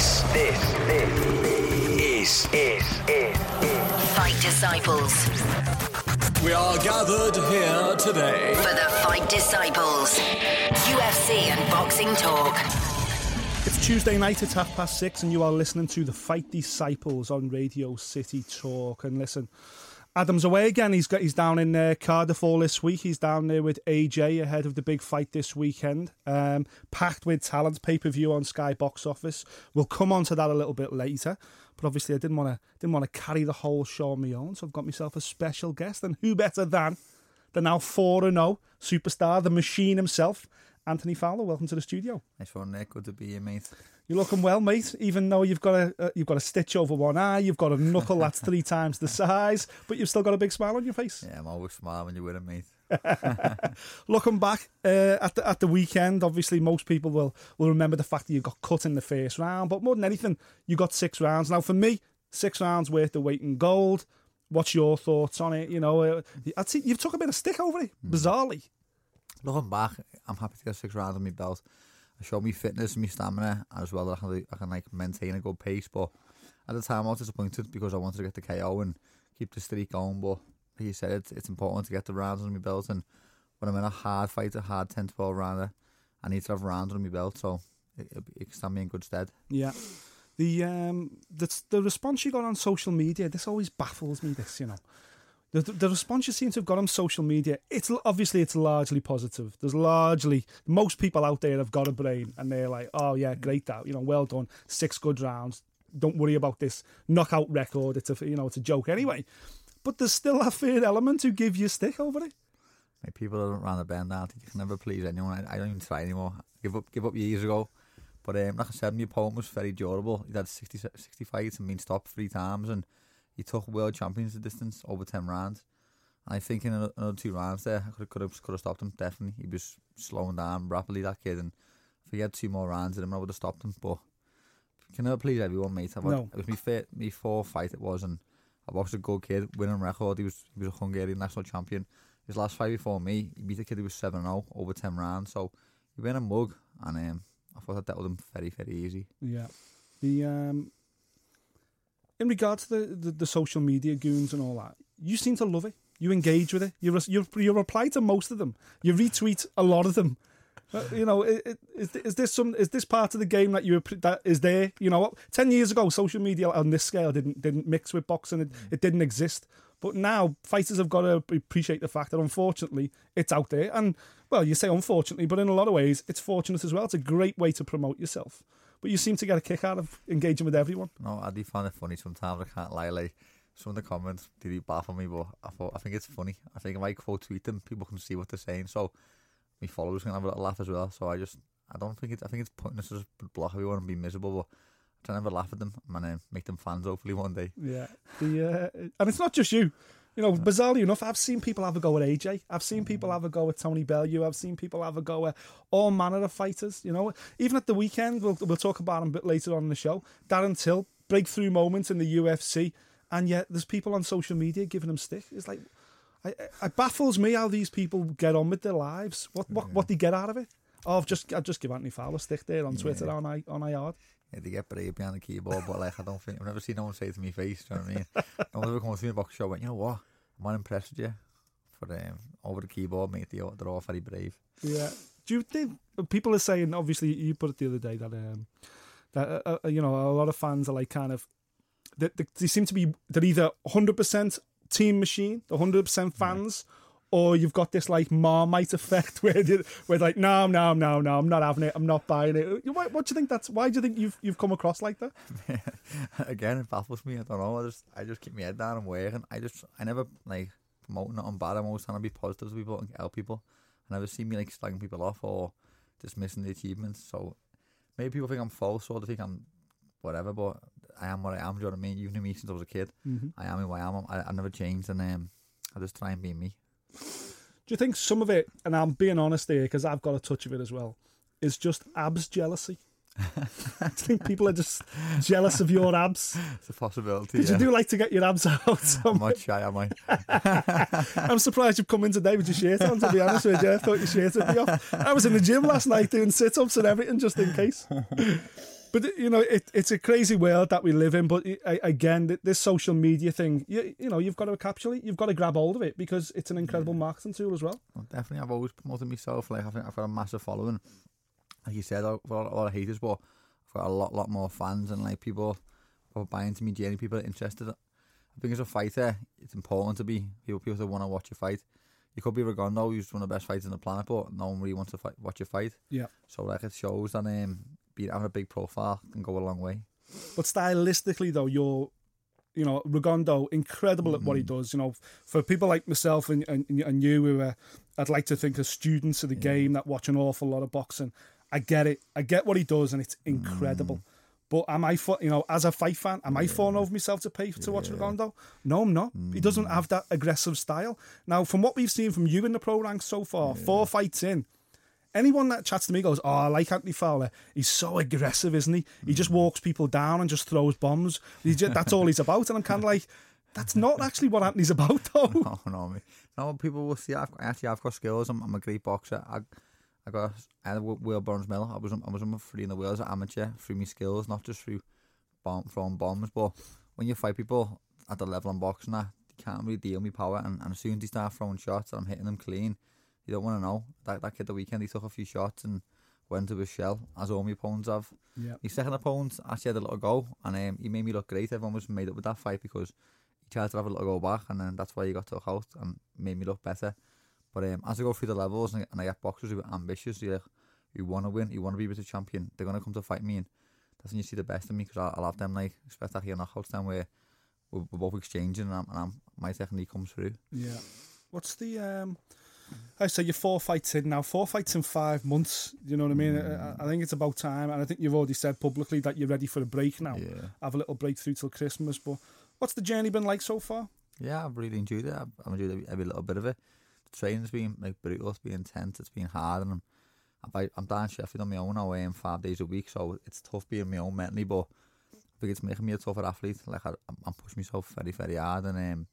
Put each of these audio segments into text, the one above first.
This, this, this is, is, is, is. Fight Disciples. We are gathered here today. For the Fight Disciples. UFC and boxing talk. It's Tuesday night, it's half past six, and you are listening to the Fight Disciples on Radio City Talk. And listen, Adam's away again. He's got he's down in uh, Cardiff all this week. He's down there with AJ ahead of the big fight this weekend. Um, packed with talent, pay per view on Sky Box Office. We'll come on to that a little bit later. But obviously, I didn't want to didn't want to carry the whole show on my own, so I've got myself a special guest. And who better than the now four and zero superstar, the machine himself, Anthony Fowler. Welcome to the studio. Nice one, Nick. Good to be here, mate. You're looking well, mate. Even though you've got a uh, you've got a stitch over one eye, you've got a knuckle that's three times the size, but you've still got a big smile on your face. Yeah, I'm always smiling when you're with him, mate. Looking back uh, at the at the weekend, obviously most people will will remember the fact that you got cut in the first round, but more than anything, you got six rounds. Now, for me, six rounds worth of weight in gold. What's your thoughts on it? You know, uh, I'd say you've took a bit of stick over it, bizarrely. Looking back, I'm happy to get six rounds on my belt. I showed me fitness and my stamina as well. I can, I can like maintain a good pace, but at the time I was disappointed because I wanted to get the KO and keep the streak going. But like you said, it's, it's important to get the rounds on my belt. And when I'm in a hard fight, a hard 10 12 rounder, I need to have rounds on my belt. So it, it, it can stand me in good stead. Yeah. The um the the response you got on social media, this always baffles me. This you know, the the response you seem to have got on social media, it's obviously it's largely positive. There's largely most people out there have got a brain and they're like, oh yeah, great that you know, well done, six good rounds. Don't worry about this knockout record. It's a you know it's a joke anyway. But there's still a fair element who give you stick over it. Like people don't run the bend out. You can never please anyone. I, I don't even try anymore. Give up, give up years ago. But um, like I said, my opponent was very durable. He had 60, 60 fights and been stopped three times, and he took world champions the distance over ten rounds. And I think in another, another two rounds there, I could have, could have could have stopped him. Definitely, he was slowing down rapidly that kid, and if he had two more rounds in him, I would have stopped him. But can never please everyone, mate. I've, No. It was me fit, me four fight it was, and I watched a good kid, winning record. He was he was a Hungarian national champion. His last fight before me, he beat a kid who was seven zero over ten rounds. So he went a mug, and um, I thought I dealt with him very very easy. Yeah. The um in regards to the, the, the social media goons and all that, you seem to love it. You engage with it. You res- you you reply to most of them. You retweet a lot of them. You know, is is this some is this part of the game that you that is there? You know, ten years ago, social media on this scale didn't didn't mix with boxing. It, it didn't exist. But now fighters have got to appreciate the fact that unfortunately it's out there. And well, you say unfortunately, but in a lot of ways it's fortunate as well. It's a great way to promote yourself. But you seem to get a kick out of engaging with everyone. No, I do find it funny sometimes. I can't lie. Like some of the comments did baffle me, but I thought I think it's funny. I think if I quote tweet them, people can see what they're saying. So my followers can have a little laugh as well. So I just I don't think it's I think it's pointless to just block everyone and be miserable. But I try and have a laugh at them and uh, make them fans hopefully one day. Yeah. The uh, and it's not just you. You know, bizarrely enough, I've seen people have a go at AJ. I've seen people have a go at Tony Bellew. I've seen people have a go at all manner of fighters. You know, even at the weekend, we'll we'll talk about him a bit later on in the show. Darren Till, breakthrough moment in the UFC, and yet there's people on social media giving him stick. It's like, I, I- it baffles me how these people get on with their lives. What what what they get out of it? Oh, I've just I've just give Anthony Fowler stick there on Twitter on I on I Yeah, they get brave behind the keyboard, but like I don't think I've never seen no one say it to me face. Do you know what I mean? no one ever comes to me box show. Went, you know what? I'm not impressed with you for um, over the keyboard, mate. They, they're all very brave. Yeah. Do you think people are saying? Obviously, you put it the other day that um, that uh, uh, you know a lot of fans are like kind of that they, they seem to be they're either hundred percent team machine, the hundred percent fans, or you've got this like marmite effect where they, where like no no no no I'm not having it, I'm not buying it. Why, what do you think that's? Why do you think you've you've come across like that? Again, it baffles me. I don't know. I just I just keep my head down and working. I just I never like promoting it on bad. I'm always trying to be positive to people and help people. I never see me like slagging people off or dismissing the achievements. So maybe people think I'm false or they think I'm whatever, but I am what I am. Do you know what I mean? You've known me since I was a kid. I am who I am. I, I never changed, and um, I just try and be me. Do you think some of it, and I'm being honest here because I've got a touch of it as well, is just abs jealousy? I think people are just jealous of your abs. It's a possibility. Because yeah. you do like to get your abs out. I'm not shy, am I? I'm surprised you've come in today with your shirt on, to be honest with you. I thought your shirt would be off. I was in the gym last night doing sit ups and everything just in case. But you know, it, it's a crazy world that we live in. But again, this social media thing, you, you know, you've got to encapsulate, you've got to grab hold of it because it's an incredible marketing tool as well. Well, definitely, I've always promoted myself. Like I think I've got a massive following. Like you said, I've got a lot of haters, but I've got a lot, lot more fans and like people are buying into me journey. People are interested. I think as a fighter, it's important to be people. People that want to watch you fight. You could be Rigondeaux, who's one of the best fighters on the planet, but no one really wants to fight, watch you fight. Yeah. So like it shows that um, being having a big profile can go a long way. But stylistically, though, you're, you know, Rigondeaux, incredible at what he mm-hmm. does. You know, for people like myself and and, and you, who are, I'd like to think, are students of the game that watch an awful lot of boxing. I get it. I get what he does, and it's mm. incredible. But am I, you know, as a fight fan, am I falling over myself to pay for, to watch Rigondeaux? No, I'm not. He doesn't mm. have that aggressive style. Now, from what we've seen from you in the pro ranks so far, four fights in, anyone that chats to me goes, "Oh, I like Anthony Fowler. He's so aggressive, isn't he? He just mm. walks people down and just throws bombs. He just, that's all he's about." And I'm kind of like, "That's not actually what Anthony's about, though." No, me. No, people will see. I've, actually, I've got skills. I'm, I'm a great boxer. I, I got I had a Worlds bronze medal. I was I was three in the world as an amateur through my skills, not just through bomb throwing bombs. But when you fight people at the level I'm boxing at, they can't really deal with my power. And, and as soon as they start throwing shots, and I'm hitting them clean. You don't want to know that that kid the weekend he took a few shots and went to a shell, as all my opponents have. Yeah. His second opponent actually had a little go, and um, he made me look great. Everyone was made up with that fight because he tried to have a little go back, and then that's why he got took out and made me look better. But um, as I go through the levels and, and I get boxers who are ambitious, who, who want to win, who want to be with the champion, they're going to come to fight me, and that's when you see the best of me because I'll, I'll have them like spectacular knockouts then where we're, we're both exchanging and, I'm, and I'm, my technique comes through. Yeah. What's the um? I say you're four fights in now. Four fights in five months. You know what I mean? I, I think it's about time, and I think you've already said publicly that you're ready for a break now. Yeah. Have a little break through till Christmas. But what's the journey been like so far? Yeah, I've really enjoyed it. I've, I've enjoyed every, little bit of it. The training's been like brutal. It's been intense. It's been hard, and I'm I'm, I'm down Sheffield on my own now, um, five days a week. So it's tough being my own mentally, but I think it's making me a tougher athlete. Like I, I'm, I'm pushing myself very, very hard, and um,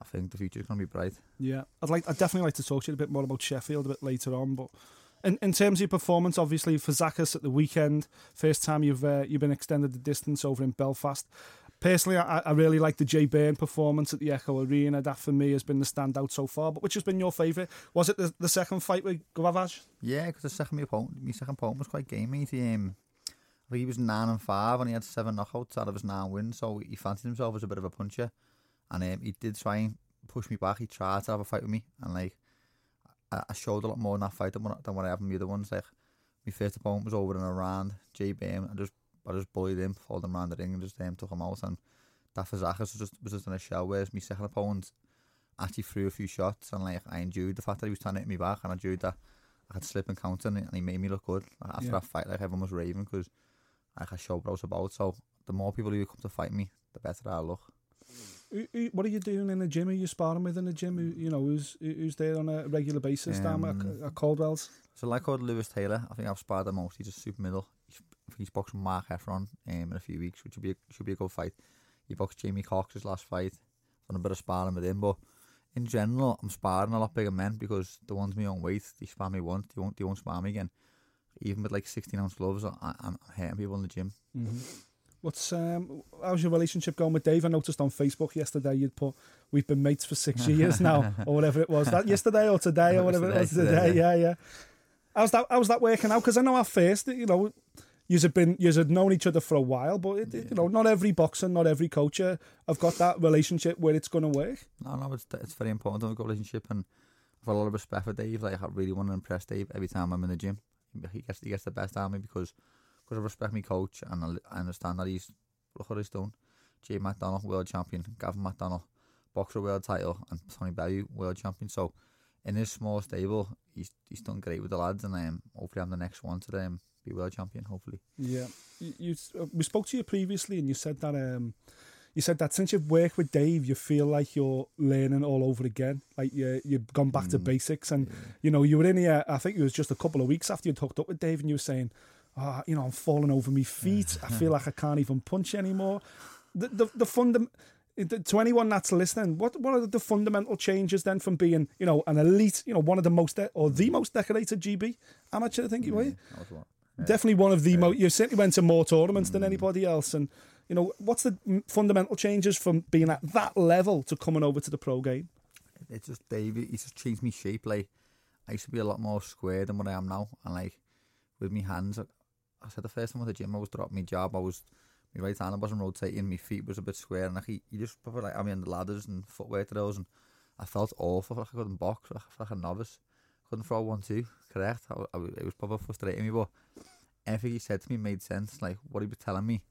I think the future is gonna be bright. Yeah, I'd like. I'd definitely like to talk to you a bit more about Sheffield a bit later on. But in, in terms of your performance, obviously for Zachas at the weekend, first time you've uh, you've been extended the distance over in Belfast. Personally, I, I really like the Jay Byrne performance at the Echo Arena. That for me has been the standout so far. But which has been your favourite? Was it the, the second fight with Glavage? Yeah, because the second my opponent, my second opponent was quite gamey. He, um, I think he was nine and five, and he had seven knockouts out of his nine wins. So he fancied himself as a bit of a puncher, and um, he did try and push me back. He tried to have a fight with me, and like I, I showed a lot more in that fight than what, than what I have in the other ones. Like my first opponent was over in a round, Byrne. I just I just bullied him, followed him around the ring, and just um, took him out. And that for Zachas was just was just in a shell. Whereas my second opponent actually threw a few shots, and like I enjoyed the fact that he was trying to hit me back, and I enjoyed that I could slip and counter, and, and he made me look good after Yeah. that fight. Like everyone was raving because like I showed what I was about. So the more people who come to fight me, the better I look. Who- who- What are you doing in the gym? Are you sparring with in the gym? Who, you know, who's who's there on a regular basis down Um, at, at Coldwell's? So like called Lewis Taylor, I think I've sparred the most. He's a super middle. He's, he's boxing Mark Heffron um, in a few weeks, which should be a, should be a good fight. He boxed Jamie Cox's last fight. Done a bit of sparring with him, but in general, I'm sparring a lot bigger men because the ones my own weight, they spar me once, they won't they won't spar me again. Even with like 16 ounce gloves, I, I'm hitting people in the gym. What's um? How's your relationship going with Dave? I noticed on Facebook yesterday you'd put we've been mates for six years now, or whatever it was. That yesterday or today or whatever it was today. today, Yeah, yeah. How's that? How's that working out? Because I know at first, you know, you've had been you've known each other for a while, but it, it- you know, not every boxer, not every coacher have got that relationship where it's going to work. No, no, it's it's very important to have a good relationship, and I've got a lot of respect for Dave. Like I really want to impress Dave every time I'm in the gym. He gets he gets the best out of me because because I respect my coach and I, I understand that he's look what he's done. Jay McDonnell, world champion, Gavin McDonnell, boxer world title, and Tony Bellew, world champion. So in this small stable, he's he's done great with the lads, and um, hopefully I'm the next one to um, be world champion. Hopefully. Yeah, you, you uh, we spoke to you previously, and you said that um, you said that since you've worked with Dave, you feel like you're learning all over again. Like you you've gone back to basics, and you know you were in here. I think it was just a couple of weeks after you'd hooked up with Dave, and you were saying, "Ah, you know, I'm falling over my feet. I feel like I can't even punch anymore." The the the fundam- to anyone that's listening, what what are the fundamental changes then from being, you know, an elite, you know, one of the most de- or the most decorated GB amateur? I think you were. That was what. Definitely one of the most. You certainly went to more tournaments than anybody else, and you know what's the fundamental changes from being at that level to coming over to the pro game? It's just David. He's just changed me shape. Like I used to be a lot more square than what I am now, and like with my hands, I, I said the first time at the gym, I was dropping my jab. I was my right hand wasn't rotating. My feet was a bit square, and like he just probably like I mean the ladders and footwork drills, and I felt awful. Like I couldn't box. Like, like a novice. Couldn't throw one two. Correct. I, I, it was probably frustrating me, but everything he said to me made sense. Like what he was telling me,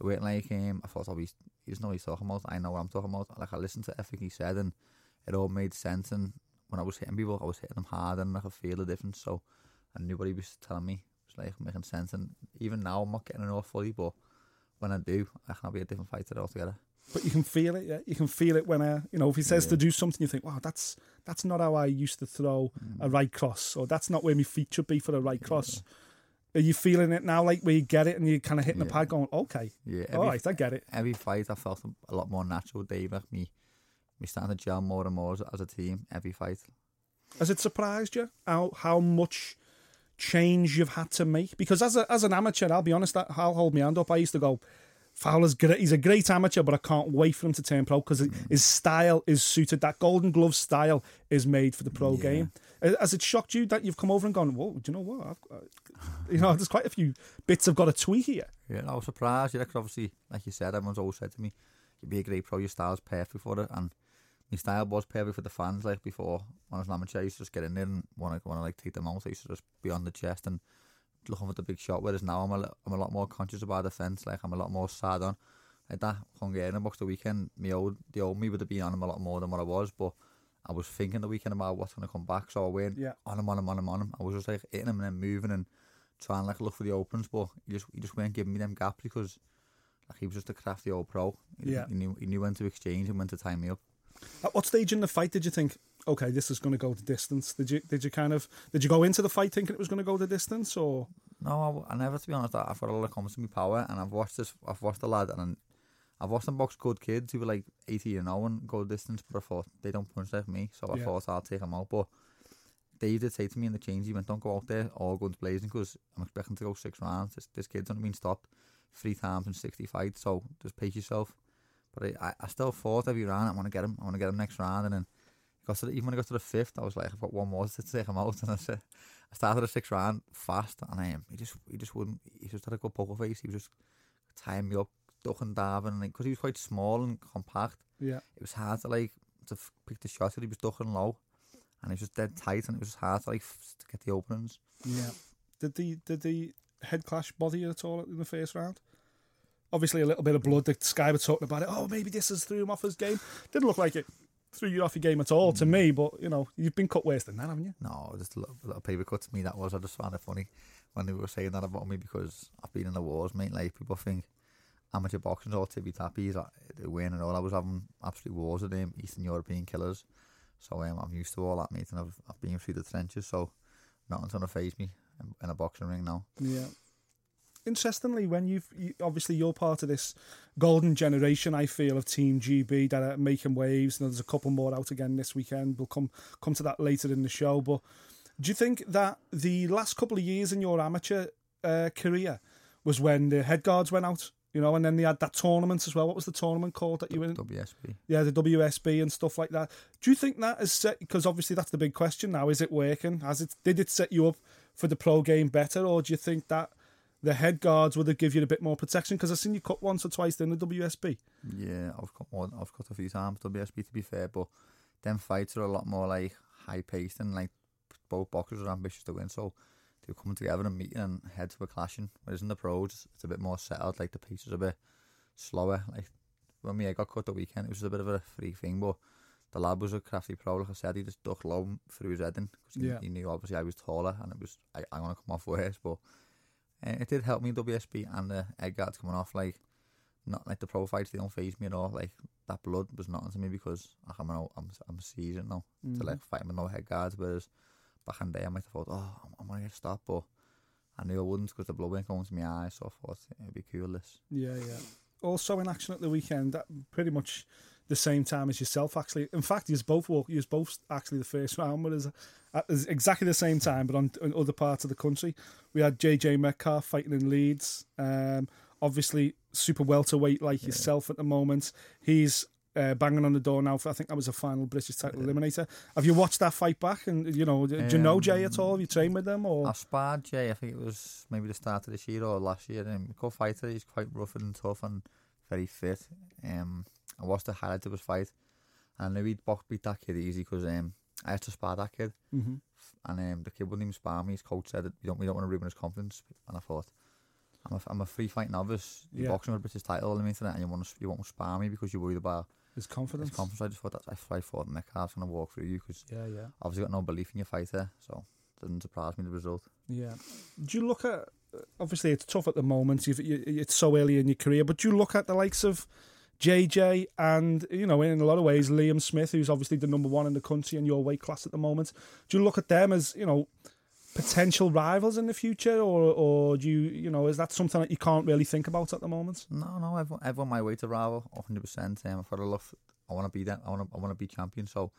it weren't like um, I thought, oh, he's, he doesn't know what he's talking about. I know what I'm talking about. Like I listened to everything he said, and it all made sense. And when I was hitting people, I was hitting them hard, and I could feel the difference. So I knew what he was telling me like making sense. And even now, I'm not getting it all fully, but when I do, I can be a different fighter altogether. But you can feel it, yeah. You can feel it when uh, you know if he says Yeah. to do something, you think, "Wow, that's that's not how I used to throw a right cross, or that's not where my feet should be for a right cross." Are you feeling it now, like where you get it and you're kind of hitting the pad, going, "Okay, Yeah, all every, right, I get it." every fight I felt a lot more natural, Dave. Like me, me starting to gel more and more as, as a team. Every fight, Has it surprised you how how much change you've had to make? Because as a as an amateur, I'll be honest, I'll hold my hand up. I used to go, Fowler's great. He's a great amateur, but I can't wait for him to turn pro because mm. his style is suited. That Golden Glove style is made for the pro Yeah. game. Has it shocked you that you've come over and gone, whoa, do you know what? I've, you know, there's quite a few bits I've got to tweak here. yeah, I was surprised. Yeah, 'cause obviously, like you said, everyone's always said to me, "You'd be a great pro. Your style's perfect for it." And my style was perfect for the fans. Like before, when I was an amateur, I used to just get in there and want to want to like take them out. I used to just be on the chest and looking for the big shot. Whereas now I'm a, I'm a lot more conscious about the defence. Like I'm a lot more sad on. Like that Hungarian box the weekend, me old the old me would have been on him a lot more than what I was, but I was thinking the weekend about what's gonna come back, so I went Yeah. on him, on him, on him, on him. I was just like hitting him and then moving and trying like look for the opens, but he just he just weren't giving me them gaps because like he was just a crafty old pro. He, Yeah. he knew he knew when to exchange and when to tie me up. At what stage in the fight did you think, okay, this is going to go the distance? Did you did you kind of did you go into the fight thinking it was going to go the distance, or No, I, I never, to be honest, I- I've got a lot of confidence in my power, and I've watched this. I've watched a lad, and I've watched them box good kids who were like 18 and 0 and go distance, but I thought they don't punch like me, so I Yeah. thought I'll take them out. But Dave did say to me in the change, he went, "Don't go out there all guns blazing, because I'm expecting to go six rounds. This, this kid's only been stopped three times in 60 fights, so just pace yourself." But I, I, still fought every round. I want to get him. I want to get him next round, and then got to the, even when I got to the fifth, I was like, I've got one more to take him out, and I said. I started the sixth round fast, and um, he just he just wouldn't. He just had a good poker face. He was just tying me up, ducking, diving, because he was quite small and compact. yeah, It was hard to like to pick the shots. He was ducking low, and he was just dead tight, and it was just hard to like to get the openings. yeah? Did the did the head clash bother you at all in the first round? Obviously, a little bit of blood. The Sky were talking about it. Oh, maybe this has threw him off his game. Didn't look like it threw you off your game at all to me. But you know, you've been cut worse than that, haven't you? No, just a little, a little paper cut to me. That was. I just found it funny when they were saying that about me because I've been in the wars, mate. Like people think amateur boxing's all tippy tappy, like they win and all. I was having absolute wars with them Eastern European killers, so um, I'm used to all that, mate. And I've I've been through the trenches, so nothing's gonna phase me in, in a boxing ring now. Yeah. Interestingly, when you've you, obviously you're part of this golden generation, I feel of Team GB that are making waves. And there's a couple more out again this weekend. We'll come come to that later in the show. But do you think that the last couple of years in your amateur uh, career was when the head guards went out? You know, and then they had that tournament as well. What was the tournament called that you were in? WSB. Yeah, the WSB and stuff like that. Do you think that is set? Because obviously that's the big question now. Is it working? Has it? Did it set you up for the pro game better, or do you think that the head guards would have give you a bit more protection? Because I've seen you cut once or twice in the WSB. Yeah, I've got one. I've got a few times WSB to be fair, but them fights are a lot more like high paced and like both boxers are ambitious to win, so they're coming together and meeting and heads were clashing. Whereas in the pros, it's a bit more settled. Like the pace is a bit slower. Like when me I uh, got cut the weekend, it was a bit of a free thing, but the lad was a crafty pro. Like I said, he just ducked low through his head in because he, Yeah. he knew obviously I was taller and it was I, I'm gonna come off worse, but. Uh, it did help me WSB and the egg guards coming off like not like the pro fights they don't phase me at all like that blood was nothing to me because like, I'm, an, I'm I'm seasoned now to like fight with no head guards whereas back in the day I might have thought oh I'm, I'm gonna get stopped but I knew I wouldn't because the blood went going to my eyes so I thought it'd be cool this Yeah, yeah. also in action at the weekend. that pretty much the same time as yourself, actually. In fact, you both walk. You both actually the first round, but is exactly the same time, but on, on other parts of the country. We had JJ Metcalf fighting in Leeds. Um, obviously, super welterweight like yourself at the moment. He's uh, banging on the door now. For, I think that was a final British title eliminator. Have you watched that fight back? And you know, do you know Jay at all? Have you trained with them or? I sparred Jay, I think it was maybe the start of this year or last year. Um, good fighter, he's quite rough and tough and very fit. Um, I watched the highlight of his fight and I knew he'd box beat that kid easy because um, I had to spar that kid. Mm-hmm. And um, the kid wouldn't even spar me. His coach said that we don't, we don't want to ruin his confidence. And I thought, I'm a, I'm a free fight novice. You're Yeah. boxing with a British title eliminator and you want to you won't spar me because you're worried about His confidence. his confidence. I just thought that's I thought Metcalf's going to walk through you because yeah, yeah, obviously got no belief in your fighter. So it doesn't surprise me the result. yeah. Do you look at? Obviously, it's tough at the moment. You've, you, it's so early in your career, but do you look at the likes of JJ and you know, in a lot of ways, Liam Smith, who's obviously the number one in the country in your weight class at the moment. Do you look at them as you know? Potential rivals in the future, or or do you you know is that something that you can't really think about at the moment? No, no, everyone, everyone my way to rival, 100%. Um, I've got a love, I want to be that, I want to, I want to be champion. So,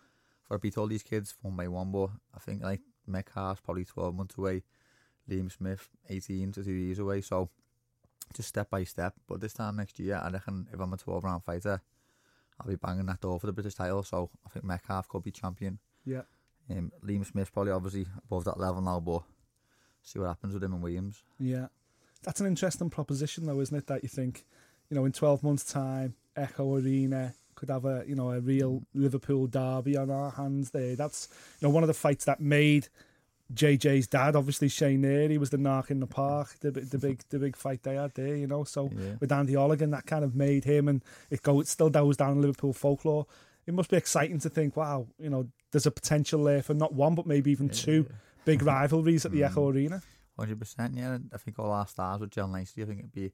if I beat all these kids one by one, but I think like Metcalf's probably 12 months away, Liam Smith 18 to two years away. So, just step by step. But this time next year, I reckon if I'm a 12 round fighter, I'll be banging that door for the British title. So, I think Metcalf could be champion. Yeah. Um, Liam Smith's probably obviously above that level now, but see what happens with him and Williams. Yeah. That's an interesting proposition though, isn't it? That you think, you know, in twelve months' time, Echo Arena could have a you know, a real Liverpool derby on our hands there. That's you know, one of the fights that made JJ's dad, obviously Shea there, he was the narc in the park, the the big the big fight they had there, you know. So Yeah. with Andy Holligan, that kind of made him and it go it still goes down in Liverpool folklore. It must be exciting to think, wow, you know, there's a potential there for not one but maybe even two big rivalries at the Echo mm. Arena. Hundred percent, yeah. I think all our stars with John Nicely. I think it'd be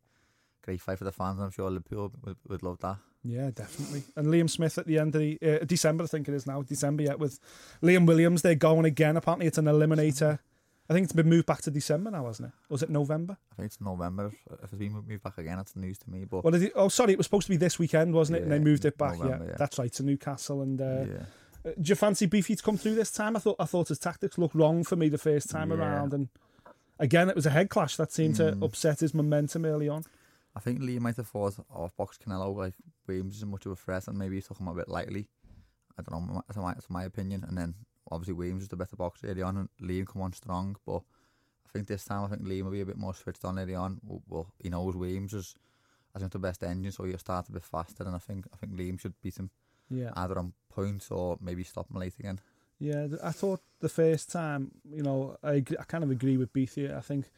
great fight for the fans. I'm sure Liverpool would, would love that. Yeah, definitely. And Liam Smith at the end of the uh, December, I think it is now December. yet with Liam Williams, they're going again. Apparently, it's an eliminator. I think it's been moved back to December now, hasn't it? Was it November? I think it's November. If it's been moved back again, that's news to me. But it? Oh, sorry, it was supposed to be this weekend, wasn't it? and they moved it back. November, yeah. yeah. that's right to Newcastle. And uh, yeah, uh, do you fancy Beefy to come through this time? I thought I thought his tactics looked wrong for me the first time Yeah. around, and again it was a head clash that seemed to Mm. upset his momentum early on. I think Lee might have thought off box Canelo like Williams isn't much of a threat, and maybe he took him a bit lightly. I don't know. That's my, that's my opinion. And then obviously Williams is the better boxer early on, and Liam come on strong. But I think this time I think Liam will be a bit more switched on early on. Well, well he knows Williams is I think the best engine, so he'll start a bit faster. And I think I think Liam should beat him Yeah, either on points or maybe stop him late again. Yeah, I thought the first time, you know, I, I kind of agree with Beatty. I think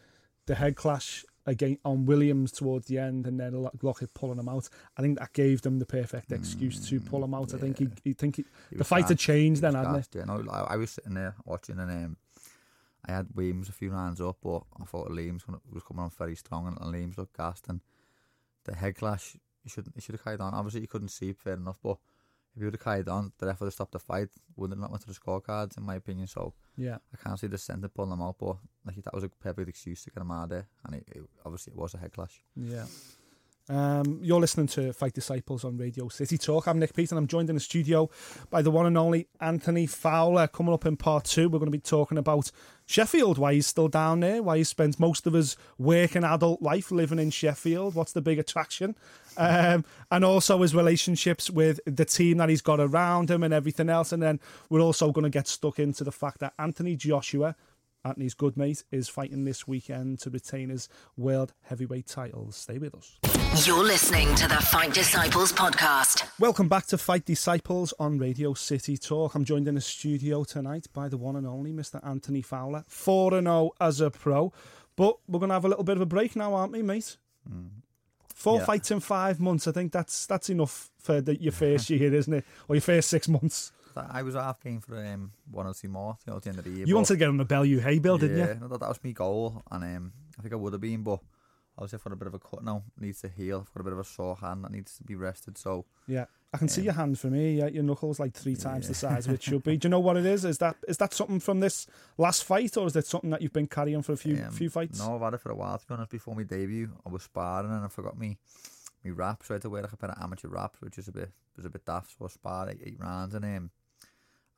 the head clash again on Williams towards the end, and then Lo- Lockett pulling him out. I think that gave them the perfect excuse to pull him out. I think he, he think he, He the fight had changed He then, hadn't it? Yeah, no, I, I was sitting there watching and um, I had Williams a few rounds up, but I thought Liam's gonna, was coming on very strong and, and Liam's looked gassed and the head clash, he should he should have carried on. Obviously, he couldn't see fair enough, but if he would have carried on, the ref would have stopped the fight. Wouldn't have not went to the scorecards, in my opinion. So Yeah, I can't see the centre pulling him out, but like that was a perfect excuse to get him out there. And it, it, obviously, it was a head clash. yeah. Um, you're listening to Fight Disciples on Radio City Talk. I'm Nick Peet, and I'm joined in the studio by the one and only Anthony Fowler. Coming up in part two, we're going to be talking about Sheffield, why he's still down there, why he spends most of his working adult life living in Sheffield, what's the big attraction, um, and also his relationships with the team that he's got around him and everything else. And then we're also going to get stuck into the fact that Anthony Joshua, Anthony's good mate, is fighting this weekend to retain his world heavyweight titles. Stay with us. You're listening to the Fight Disciples podcast. Welcome back to Fight Disciples on Radio City Talk. I'm joined in the studio tonight by the one and only Mr. Anthony Fowler, 4 0 as a pro. But we're going to have a little bit of a break now, aren't we, mate? Mm. Four Yeah. fights in five months. I think that's that's enough for the, your first year, isn't it? Or your first six months. I was half game for um, one or two more, you know, at the end of the year. You wanted to get on the Bellew Haye bill, didn't yeah, you? no, that, that was my goal, and um, I think I would have been, but obviously I've got a bit of a cut now. Needs to heal. I've got a bit of a sore hand that needs to be rested. So Yeah, I can see your hand for me. Yeah, your knuckles like three times the size of it should be. Do you know what it is? Is that is that something from this last fight, or is that something that you've been carrying for a few um, few fights? No, I've had it for a while. To be honest, before my debut, I was sparring and I forgot me me wraps. So I had to wear like a pair of amateur wraps, which is a bit was a bit daft. So I sparred eight, eight rounds, and um,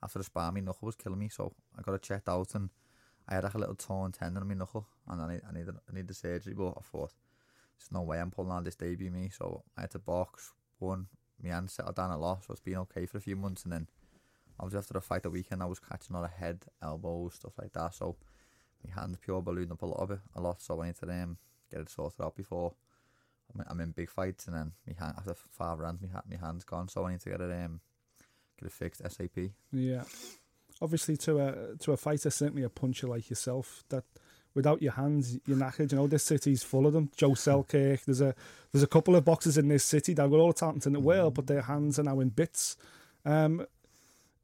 after the spar, my knuckle was killing me. So I got it checked out, and I had like a little torn tendon in my knuckle, and I need I needed I surgery. But I thought there's no way I'm pulling out this debut me. So I had to box one. My hand settled down a lot, so it's been okay for a few months, and then obviously after the fight the weekend, I was catching a lot of head, elbows, stuff like that. So my hand's er pure ballooned up a lot of it, a lot. So I need to um, get it sorted out before I'm, I'm in big fights, and then my hand after five rounds, my, my hand's gone. So I need to get it um, get it fixed SAP. Yeah. Obviously, to a to a fighter, certainly a puncher like yourself, that without your hands, you're knackered. You know, this city's full of them. Joe Selkirk. There's a there's a couple of boxers in this city that have got all the talent in the world, but their hands are now in bits. Um,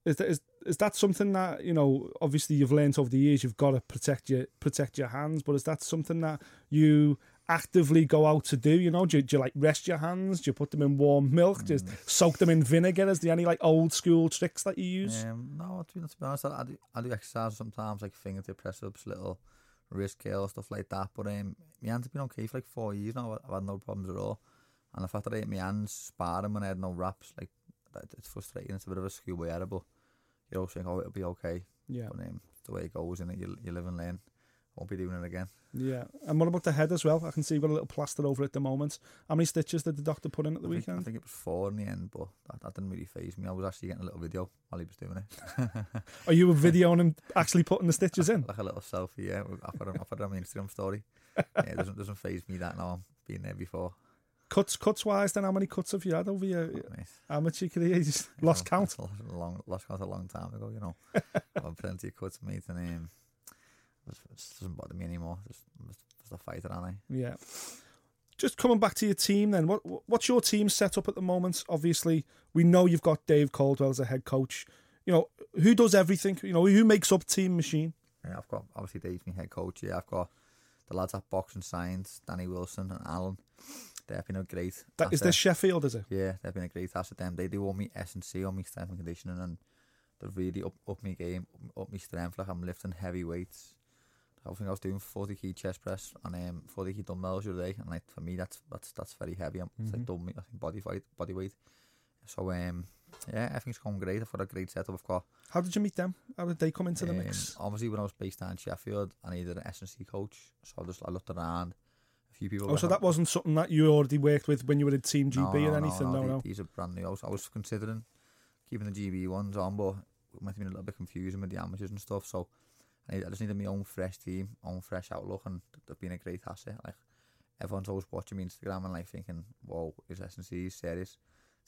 is that is is that something that you know? Obviously, you've learned over the years. You've got to protect your protect your hands, but is that something that you actively go out to do? You know, do you, do you like rest your hands? Do you put them in warm milk? Do you soak them in vinegar? Is there any like old school tricks that you use? Um, no, to be, to be honest, I, I do I do exercise sometimes, like fingertip press ups, little wrist curl stuff like that. But um, my hands have been okay for like four years now. I've had no problems at all. And the fact that I ate my hands sparring when I had no wraps, like it's frustrating. It's a bit of a schoolboy error, but you know, saying, oh, it'll be okay. Yeah, But um, the way it goes, and you, you live and learn. Won't be doing it again. yeah. And what about the head as well? I can see you've got a little plaster over it at the moment. How many stitches did the doctor put in at the I think, I think it was four in the end, but that, that didn't really phase me. I was actually getting a little video while he was doing it. Are you a video on him actually putting the stitches in? like a little selfie, yeah. I put it, I put it on my Instagram story. Yeah, it doesn't, doesn't phase me that now. I've been there before. Cuts, cuts wise, then how many cuts have you had over your Mate. amateur career? You just lost count. Lost, long, lost count a long time ago, you know. I've had plenty of cuts, mate, and um, it doesn't bother me anymore. Just, just, a fighter, aren't I? Yeah. Just coming back to your team then, what what's your team set up at the moment? Obviously, we know you've got Dave Coldwell as a head coach. You know, who does everything? You know, who makes up team machine? Yeah, I've got obviously Dave's my head coach. Yeah, I've got the lads at Boxing Science, Danny Wilson and Alan. They've been a great. That is asset. this Sheffield, is it? Yeah, they've been a great asset. Them they do all me S and C, all me strength and conditioning, and they've really up up me game, up me strength. Like I'm lifting heavy weights. I think I was doing 40 key chest press and um 40 key dumbbells the other day, and like for me that's that's that's very heavy. I'm it's like me, I think body weight, body weight. So um yeah, everything's going great. I've got a great setup. I've got How did you meet them? How did they come into the um, mix? Obviously, when I was based down in Sheffield, I needed an S and C coach, so I just I looked around. A few people. Oh, so ha- that wasn't something that you already worked with when you were in Team GB or anything? No, they- no. These are brand new. I was, I was considering keeping the GB ones on, but it might have been a little bit confusing with the amateurs and stuff. So I, I just needed my own fresh team, own fresh outlook, and they've been a great asset. Like everyone's always watching me Instagram and like thinking, "Whoa, is S&C serious?"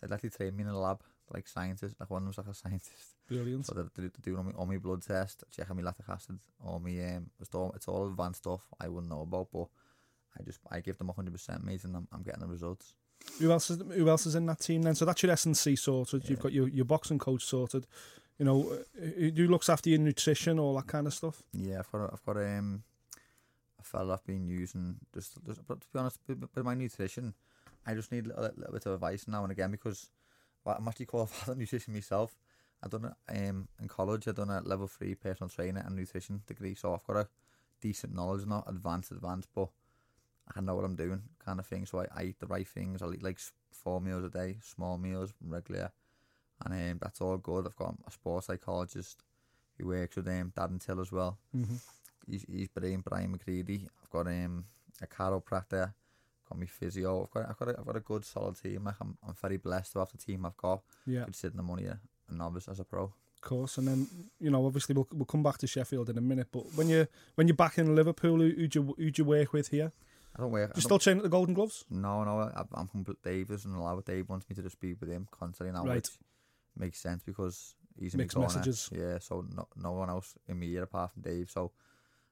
They'd actually train me in a lab, like scientists. Like one of them's like a scientist. Brilliant. So they're, doing all my, all my blood test, checking my lactic acid, all my um, it's all, it's all advanced stuff I wouldn't know about, but I just I give them hundred percent, mate, and I'm, I'm getting the results. Who else is who else is in that team then? So that's your S and C sorted. You've got your, your boxing coach sorted. You know, who looks after your nutrition, all that kind of stuff. Yeah, I've got I've got um a fella I've been using just, just but to be honest, with, my nutrition, I just need a little, little bit of advice now and again because I'm actually qualified in nutrition myself. I done it um in college. I done a level three personal trainer and nutrition degree, so I've got a decent knowledge, not advanced, advanced, but I know what I'm doing, kind of thing. So I, I eat the right things. I eat like four meals a day, small meals, regular, and um, that's all good. I've got a sports psychologist who works with um, Darren Till as well Mm-hmm. he's, he's Brian, Brian McCready. I've got um, a chiropractor, got me physio. I've got I've got a, I've got a good solid team. Like I'm I'm very blessed to have the team I've got. Yeah, Considering I'm only a, a novice as a pro. of course. And then you know, obviously, we'll we'll come back to Sheffield in a minute. But when you when you're back in Liverpool, who who'd you who'd you work with here? I don't work. Do you still train at the Golden Gloves? no, no. I, I'm from Dave doesn't allow it. Dave wants me to just be with him constantly now, Right. which makes sense because he's in Mixed messages. Yeah, so no no one else in ear apart from Dave. So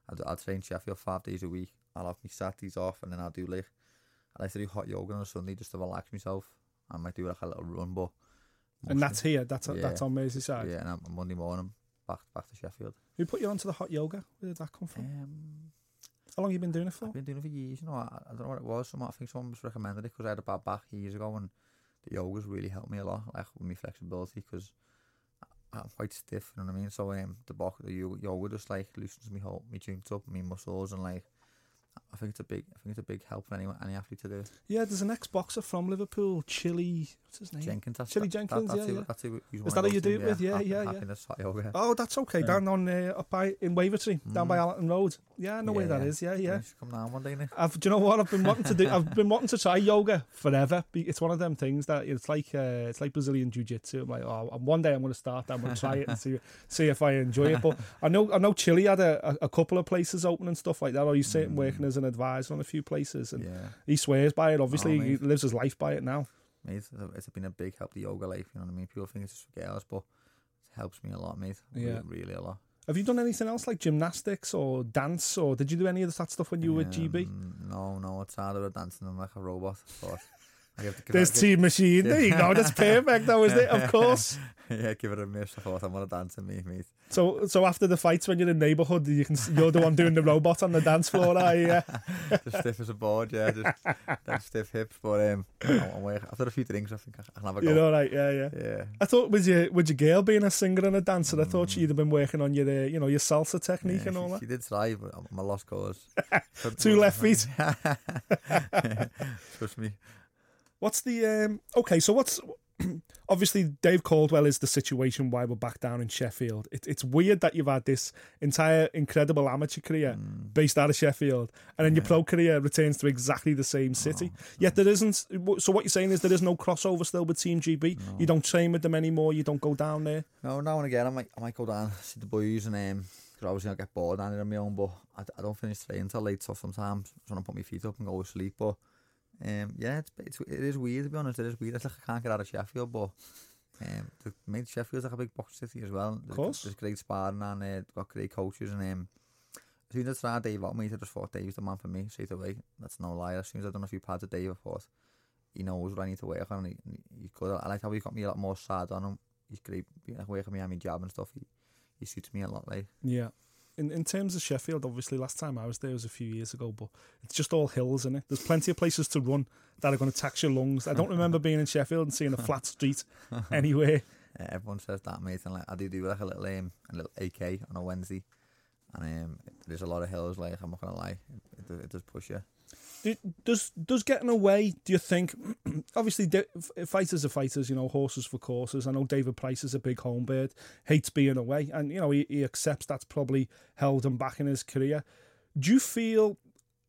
I I train Sheffield five days a week. I'll have my Saturdays off, and then I'll do like I like to do hot yoga on a Sunday just to relax myself. I might do like a little run, but And that's here. That's Yeah. that's on Merseyside. yeah, and I'm Monday morning back back to Sheffield. Who put you onto the hot yoga? Where did that come from? Um, How long have you been doing it for? I've been doing it for years. You know, I, I don't know what it was. Someone, I think someone was recommended it because I had a bad back years ago, and the yoga's really helped me a lot, like with my flexibility, because I'm quite stiff. You know what I mean? So um, the back, the yo- yoga just like loosens me whole, me joints up, me muscles, and like I think it's a big, I think it's a big help for anyone, any athlete to do. Yeah, there's an ex-boxer from Liverpool, Chili. What's his name? Jenkins, that's, Chili that- that- Jenkins, that's yeah, who- yeah. That's who Is that who you do it with? Yeah, yeah, yeah. Happiness yoga. Oh, that's okay. Down on uh, up by in Wavertree, down by Mm. Allerton Road. Yeah, I know where that Yeah. is. Yeah, yeah. You should come down one day, Nick. I've, do you know what I've been wanting to do? I've been wanting to try yoga forever. It's one of them things that it's like uh, it's like Brazilian jiu jitsu. I'm like, oh, one day I'm going to start. I'm going to try it and see see if I enjoy it. But I know I know Chili had a, a, a couple of places open and stuff like that. Are you sitting working as an advisor on a few places, and Yeah, he swears by it. Obviously, Oh, he lives his life by it now. mate. It's, it's been a big help. to yoga life, you know what I mean. People think it's just for girls, but it helps me a lot, mate. Yeah. really, really a lot. Have you done anything else like gymnastics or dance, or did you do any of that stuff when you were at GB? Um, No, no, it's harder at dancing. I'm like a robot. But I to There's Team Machine. There you go. That's perfect, though, isn't it? Of course. yeah, give it a miss. I thought I'm gonna dance with me, mate. So, so after the fights, when you're in the neighbourhood, you can you're the one doing the robot on the dance floor. Are you? Yeah. Just stiff as a board, yeah. Just stiff hips, but um, I'm, I'm after a few drinks, I think I can have a go. You're all right. Yeah, yeah. Yeah. I thought with your with your girl being a singer and a dancer, I thought mm. she'd have been working on your uh, you know your salsa technique yeah, and all she, that. she did try, but I'm a lost cause. Two left feet. Trust me. What's the um? Okay, so what's obviously Dave Coldwell is the situation why we're back down in Sheffield. It, it's weird that you've had this entire incredible amateur career based out of Sheffield, and then your pro career returns to exactly the same city. Yet there isn't. So what you're saying is there is no crossover still with Team GB. You don't train with them anymore. You don't go down there. No, now and again, I might, I might go down, see the boys, and um, cause obviously I get bored down there on my own, but I, I don't finish training until late, so sometimes I want to put my feet up and go to sleep, but um, yeah, it's, it's, it is weird to be honest, it is weird, it's like I can't get out of Sheffield, but um, the, mate, Sheffield's like a big box city as well. There's, course. There's great sparring and uh, got great coaches, and um, as soon as I tried Dave out, mate, I just thought Dave's the man for me straight away, that's no lie, as soon as I've done a few pads with Dave, I thought, he knows what I need to work on, he, he's good, I like how he got me a lot more sad on him, he's great, like working me on my job and stuff, he, he suits me a lot, like. Yeah. In, in terms of Sheffield, obviously, last time I was there was a few years ago, but it's just all hills, is it? There's plenty of places to run that are going to tax your lungs. I don't remember being in Sheffield and seeing a flat street anywhere. Yeah, everyone says that, mate. And like, I do do like a little um, a little AK on a Wednesday, and um, there's a lot of hills. Like I'm not gonna lie, it, it, it does push you. Do- Does does getting away? Do you think? Obviously, fighters are fighters. You know, horses for courses. I know David Price is a big home bird. Hates being away, and you know he, he accepts that's probably held him back in his career. Do you feel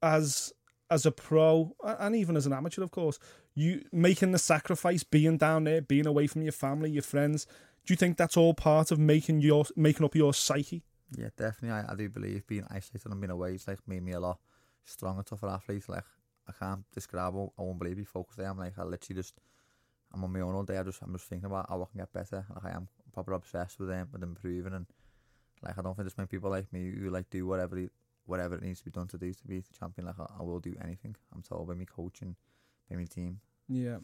as as a pro and even as an amateur, of course, you making the sacrifice, being down there, being away from your family, your friends? Do you think that's all part of making your making up your psyche? Yeah, definitely. I, I do believe being isolated and being away is like made me a lot strong and for athletes. Like I can't describe how you focused there I'm Like I literally just I'm on my own all day. I just I'm just thinking about how I can get better. Like I am proper obsessed with them with improving and like I don't think there's many people like me who like do whatever they, whatever it needs to be done to do to be the champion. Like I, I will do anything. I'm told by my coach and by my team. Yeah.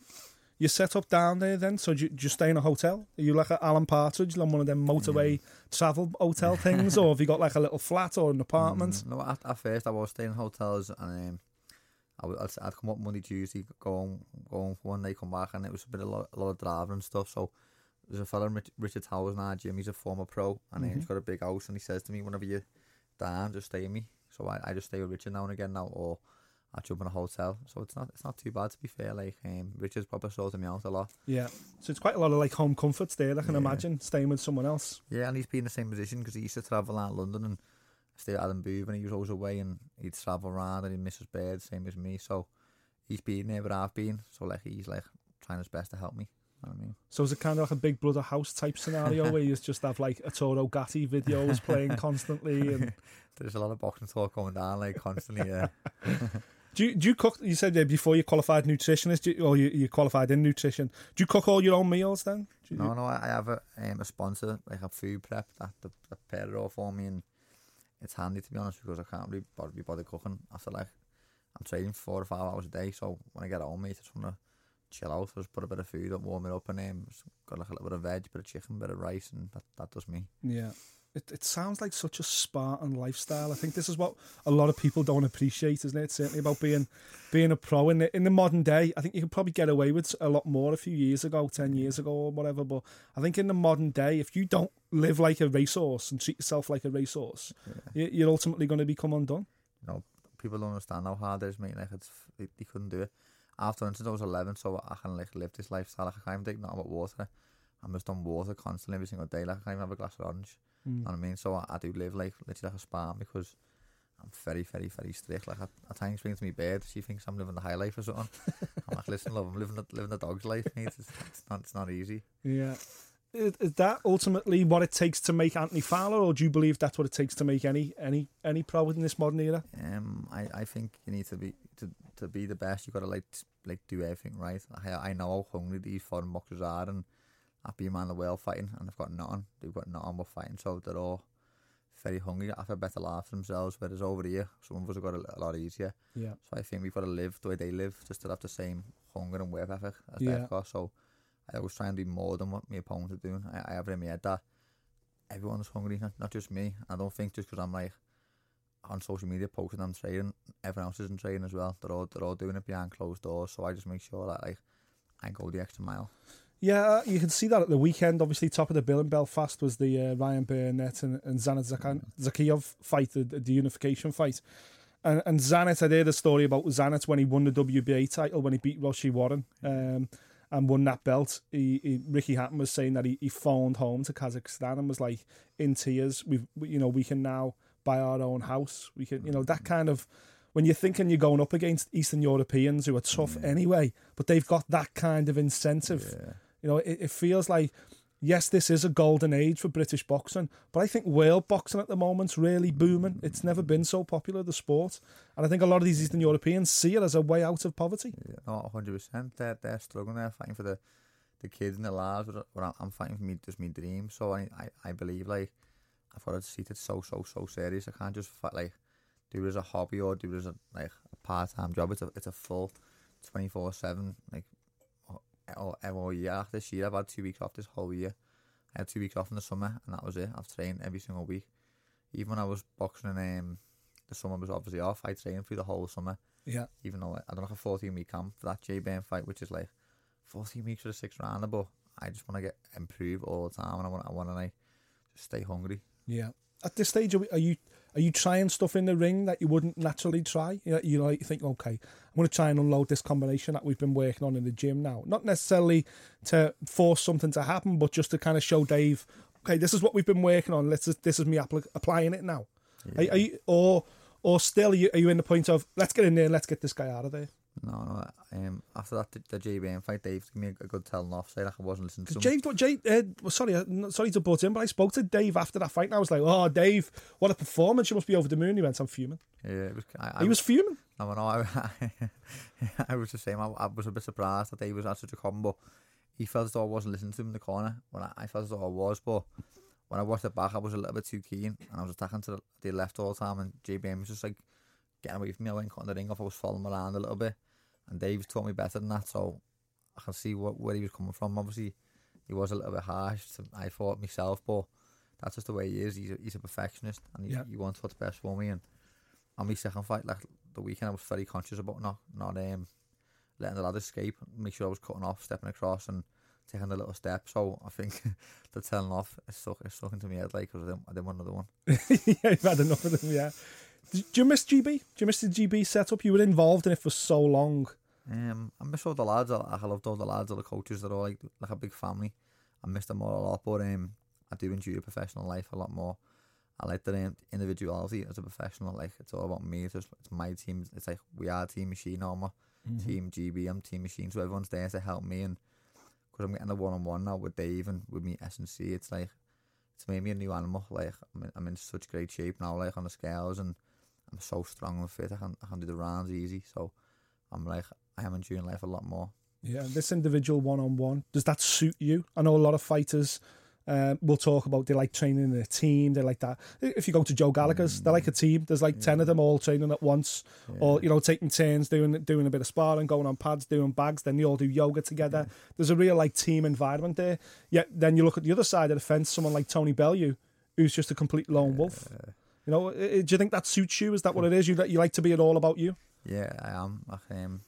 You set up down there then? So do you, do you stay in a hotel? Are you like a Alan Partridge on one of them motorway travel hotel things? or have you got like a little flat or an apartment? Mm, no, at, at first I was staying in hotels and um, I would, I'd, I'd come up Monday, Tuesday, go home, go home for one day, come back, and it was a bit of a lot, a lot of driving and stuff. So there's a fella, Rich- Richard Towers, now Jim. He's a former pro, and uh, he's got a big house, and he says to me, whenever you're down, just stay with me. So I, I just stay with Richard now and again now, or I jump in a hotel. So it's not it's not too bad to be fair. Like um, Richard's probably sorted me out a lot. Yeah. So it's quite a lot of like home comforts there, I can Yeah. imagine, staying with someone else. Yeah, and he's been in the same position because he used to travel around London and stay at Adam Booth and he was always away and he'd travel around and he'd miss his bed, same as me. So he's been there where I've been. So like he's like trying his best to help me. You know I mean? So is it kind of like a Big Brother house type scenario where you just have like Arturo Gatti videos playing constantly? And There's a lot of boxing talk going down like constantly. Yeah. Do you, do you cook? You said there before you qualified nutritionist, you, or you, you qualified in nutrition. Do you cook all your own meals then? You, no, no. I have a, um, a sponsor, like a food prep that that, that pair it all for me, and it's handy to be honest because I can't really bother, be bothered cooking after like I'm training four or five hours a day. So when I get home, mate, I just want to chill out. I just put a bit of food up, warm it up, and um, got like a little bit of veg, bit of chicken, bit of rice, and that, that does me. Yeah. It, it sounds like such a Spartan lifestyle. I think this is what a lot of people don't appreciate, isn't it? It's Certainly about being being a pro in the in the modern day. I think you could probably get away with a lot more a few years ago, ten years ago, or whatever. But I think in the modern day, if you don't live like a racehorse and treat yourself like a racehorse, you, you're ultimately going to become undone. You know, people don't understand how hard it is, mate. Like it's they, they couldn't do it. After since I was 11, so I can like live this lifestyle. Like, I can't even take nothing but water. I'm just on water constantly every single day. Like I can't even have a glass of orange. Mm. You know what I mean? So I, I do live like literally like a spa because I'm very, very, very strict. Like I, at times speaking to me bed, she thinks I'm living the high life or something. I'm like, listen, love, I'm living the, living the dog's life, mate. It's, it's not, it's not easy. Yeah. Is, is that ultimately what it takes to make Anthony Fowler, or do you believe that's what it takes to make any any any pro in this modern era? Um, I, I think you need to be to, to be the best. You have got to like like do everything right. I I know how hungry these foreign boxers are, and I've been man the world fighting, and they've got nothing. They've got nothing but fighting, so they're all very hungry after a better life for themselves. Whereas over here, some of us have got a, a lot easier. Yeah. So I think we've got to live the way they live, just to have the same hunger and work ethic as Yeah. they've got. So I always try and do more than what my opponents are doing. I, I have it in my head that everyone's hungry, not, not just me. I don't think just because I'm like on social media posting I'm trading, everyone else isn't trading as well. They're all they're all doing it behind closed doors. So I just make sure that like I go the extra mile. Yeah, uh, you can see that at the weekend. Obviously, top of the bill in Belfast was the uh, Ryan Burnett and, and Zhanat Zakan- Zakiev fight, the, the unification fight. And, and Zanet, I heard a story about Zanet when he won the WBA title, when he beat Rau'shee Warren um, and won that belt. He, he, Ricky Hatton was saying that he, he phoned home to Kazakhstan and was like in tears. We've, we, you know, we can now buy our own house. We can, you know, that kind of when you're thinking you're going up against Eastern Europeans who are tough anyway, but they've got that kind of incentive. Yeah. You know, it, it feels like, yes, this is a golden age for British boxing, but I think world boxing at the moment's really booming. It's never been so popular, the sport. And I think a lot of these Eastern Europeans see it as a way out of poverty. Yeah, no, hundred percent. They're they're struggling. They're fighting for the the kids and the lives. But I'm- fighting for me just me dream. So I, I I believe like I've got to see it so so so serious. I can't just fight like do it as a hobby or do it as a like a part time job. It's a it's a full twenty four seven like all, all year. This year I've had two weeks off this whole year. I had two weeks off in the summer and that was it. I've trained every single week. Even when I was boxing and um, the summer was obviously off, I trained through the whole summer Yeah. even though I don't have a 14 week camp for that J Bane fight, which is like 14 weeks for the six rounder, but I just want to get improve all the time and I want I want to like just stay hungry. Yeah. At this stage, are, we, are you are you trying stuff in the ring that you wouldn't naturally try? You, know, you like think, okay, I'm going to try and unload this combination that we've been working on in the gym now. Not necessarily to force something to happen, but just to kind of show Dave, okay, this is what we've been working on. Let's this is me applying it now. Are, are you or or still are you, are you in the point of let's get in there and let's get this guy out of there? No, no. Um, after that, the, the J Bane fight, Dave gave me a, a good telling off, saying like I wasn't listening to him. Jay, Jay, uh, well, sorry, uh, sorry to butt in, but I spoke to Dave after that fight, and I was like, "Oh, Dave, what a performance! You must be over the moon." He went, "I'm fuming." yeah, it was. I, I He was fuming. No, no, I, I was the same. I, I was a bit surprised that Dave was at such a combo. He felt as though I wasn't listening to him in the corner when I, I felt as though I was, but when I watched it back, I was a little bit too keen and I was attacking to the, the left all the time. And JBM was just like getting away from me. I went cutting the ring off. I was following around a little bit, and Dave's taught me better than that, so I can see what, where he was coming from. Obviously, he was a little bit harsh. To, I thought myself, but that's just the way he is. He's a, he's a perfectionist, and he, Yeah. he wants what's best for me. And on my second fight, like the weekend, I was very conscious about not not um letting the lad escape. Make sure I was cutting off, stepping across, and taking a little step. So I think the telling off is stuck is stuck into my head, like because I didn't, I didn't want another one. yeah, you've had enough of them. Yeah. Do you miss GB? Do you miss the GB setup? You were involved in it for so long. Um, I miss all the lads. I, I loved all the lads, all the coaches. They're all like like a big family. I miss them all a lot, but um, I do enjoy professional life a lot more. I like the um, individuality as a professional. Like it's all about me. It's just it's my team. It's like we are Team Machine, Armour, Team GB. I'm Team Machine. So everyone's there to help me, and because I'm getting a one on one now with Dave and with me S and C, it's like it's made me a new animal. Like I'm in, I'm in such great shape now, like on the scales, and I'm so strong and fit. I can I can do the rounds easy. So I'm like I am enjoying life a lot more. Yeah, this individual one on one, does that suit you? I know a lot of fighters um, will talk about they like training in a team, they like that. If you go to Joe Gallagher's, they're like a team. There's like 10 of them all training at once, or, you know, taking turns, doing doing a bit of sparring, going on pads, doing bags, then they all do yoga together. There's a real like team environment there. Yet then you look at the other side of the fence, someone like Tony Bellew, who's just a complete lone wolf. You know, i- i- do you think that suits you? Is that what it is? You, you like to be it all about you? Yeah, I am. Like, um,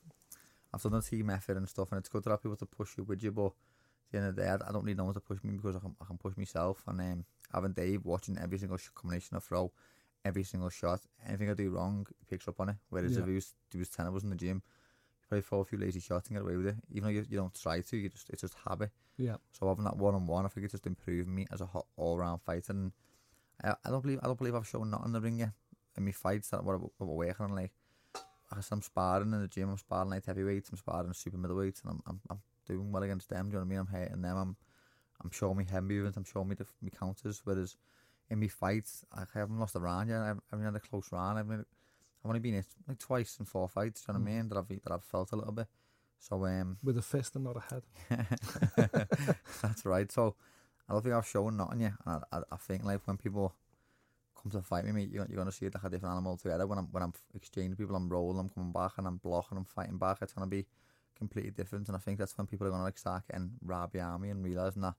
I've done the team effort and stuff, and it's good to have people to push you with you. But at the end of the day, I, I don't need no one to push me because I can, I can push myself. And um, having Dave watching every single combination I throw, every single shot. Anything I do wrong, he picks up on it. Whereas Yeah. if he was, he was 10 of us in the gym, you probably throw a few lazy shots and get away with it. Even though you, you don't try to, you just it's just habit. Yeah. So having that one on one, I think it's just improved me as a hot all round fighter. And I, I don't believe I don't believe I've shown nothing in the ring yet. In my fights that what, we're working on, like I I'm sparring in the gym, I'm sparring light heavyweights, I'm sparring super middleweights, and I'm, I'm I'm doing well against them. Do you know what I mean? I'm hitting them. I'm I'm showing me head movements. I'm showing me the me counters. Whereas in my fights, I haven't lost a round yet. I've, I've had a close round. I've, I've only been hit like twice in four fights. Do you know what I mean? That I've that I've felt a little bit. So um, With a fist and not a head. that's right. So I don't think I've shown nothing yet. And I, I, I think like when people come to fight me, mate, you're, you're gonna see it like a different animal altogether. When I'm when I'm exchanging people, I'm rolling, I'm coming back, and I'm blocking, I'm fighting back. It's gonna be completely different. And I think that's when people are gonna like start getting behind me and realizing that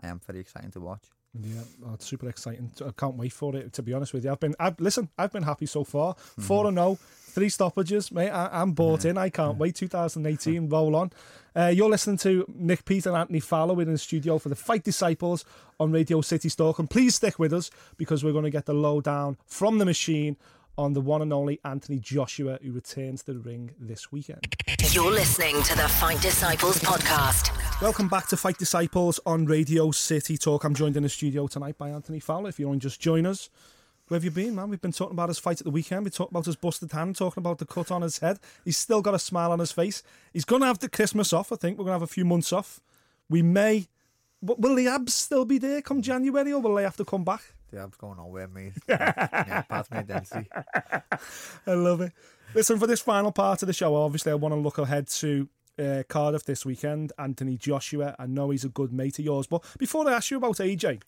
I am very exciting to watch. Yeah, oh, it's super exciting. I can't wait for it. To be honest with you, I've been. I've listen. I've been happy so far. Four and zero, three stoppages, mate. I, I'm bought in. I can't wait. 2018, roll on. Uh, you're listening to Nick Peet and Anthony Fowler in the studio for the Fight Disciples on Radio City Stoke, and please stick with us because we're going to get the lowdown from the machine on the one and only Anthony Joshua, who returns to the ring this weekend. You're listening to the Fight Disciples podcast. Welcome back to Fight Disciples on Radio City Talk. I'm joined in the studio tonight by Anthony Fowler. If you only just join us, where have you been, man? We've been talking about his fight at the weekend. We talked about his busted hand, talking about the cut on his head. He's still got a smile on his face. He's going to have the Christmas off, I think. We're going to have a few months off. We may. Will the abs still be there come January, or will they have to come back? The abs going nowhere, mate. yeah, pass me density. I love it. Listen, for this final part of the show, obviously, I want to look ahead to uh, Cardiff this weekend. Anthony Joshua, I know he's a good mate of yours. But before I ask you about AJ,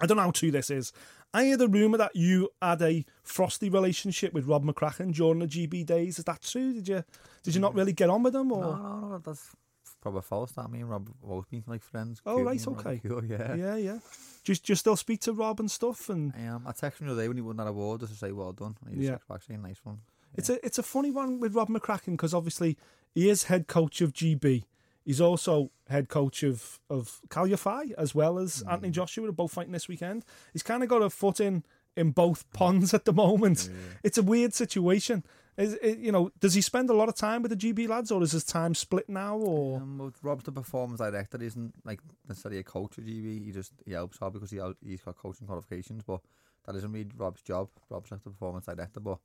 I don't know how true this is. I hear the rumour that you had a frosty relationship with Rob McCracken during the GB days. Is that true? Did you did you not really get on with him? Or No, no, no, that's probably false. That me and Rob have always been like friends. Oh, right, me and Rob are okay. cool, yeah. yeah, yeah. Do you, do you still speak to Rob and stuff? And Um, I texted him the other day when he won that award just to say well done. And he Yeah. yeah. back saying nice one. It's a it's a funny one with Rob McCracken because obviously he is head coach of GB. He's also head coach of of Kal Yafai as well as Anthony Joshua. They're both fighting this weekend. He's kind of got a foot in in both ponds at the moment. It's a weird situation. Is it, you know, does he spend a lot of time with the GB lads, or is his time split now? Or Um, well, Rob's the performance director. He isn't like necessarily a coach of GB. He just he helps out because he he's got coaching qualifications, but that isn't really Rob's job. Rob's like the performance director, but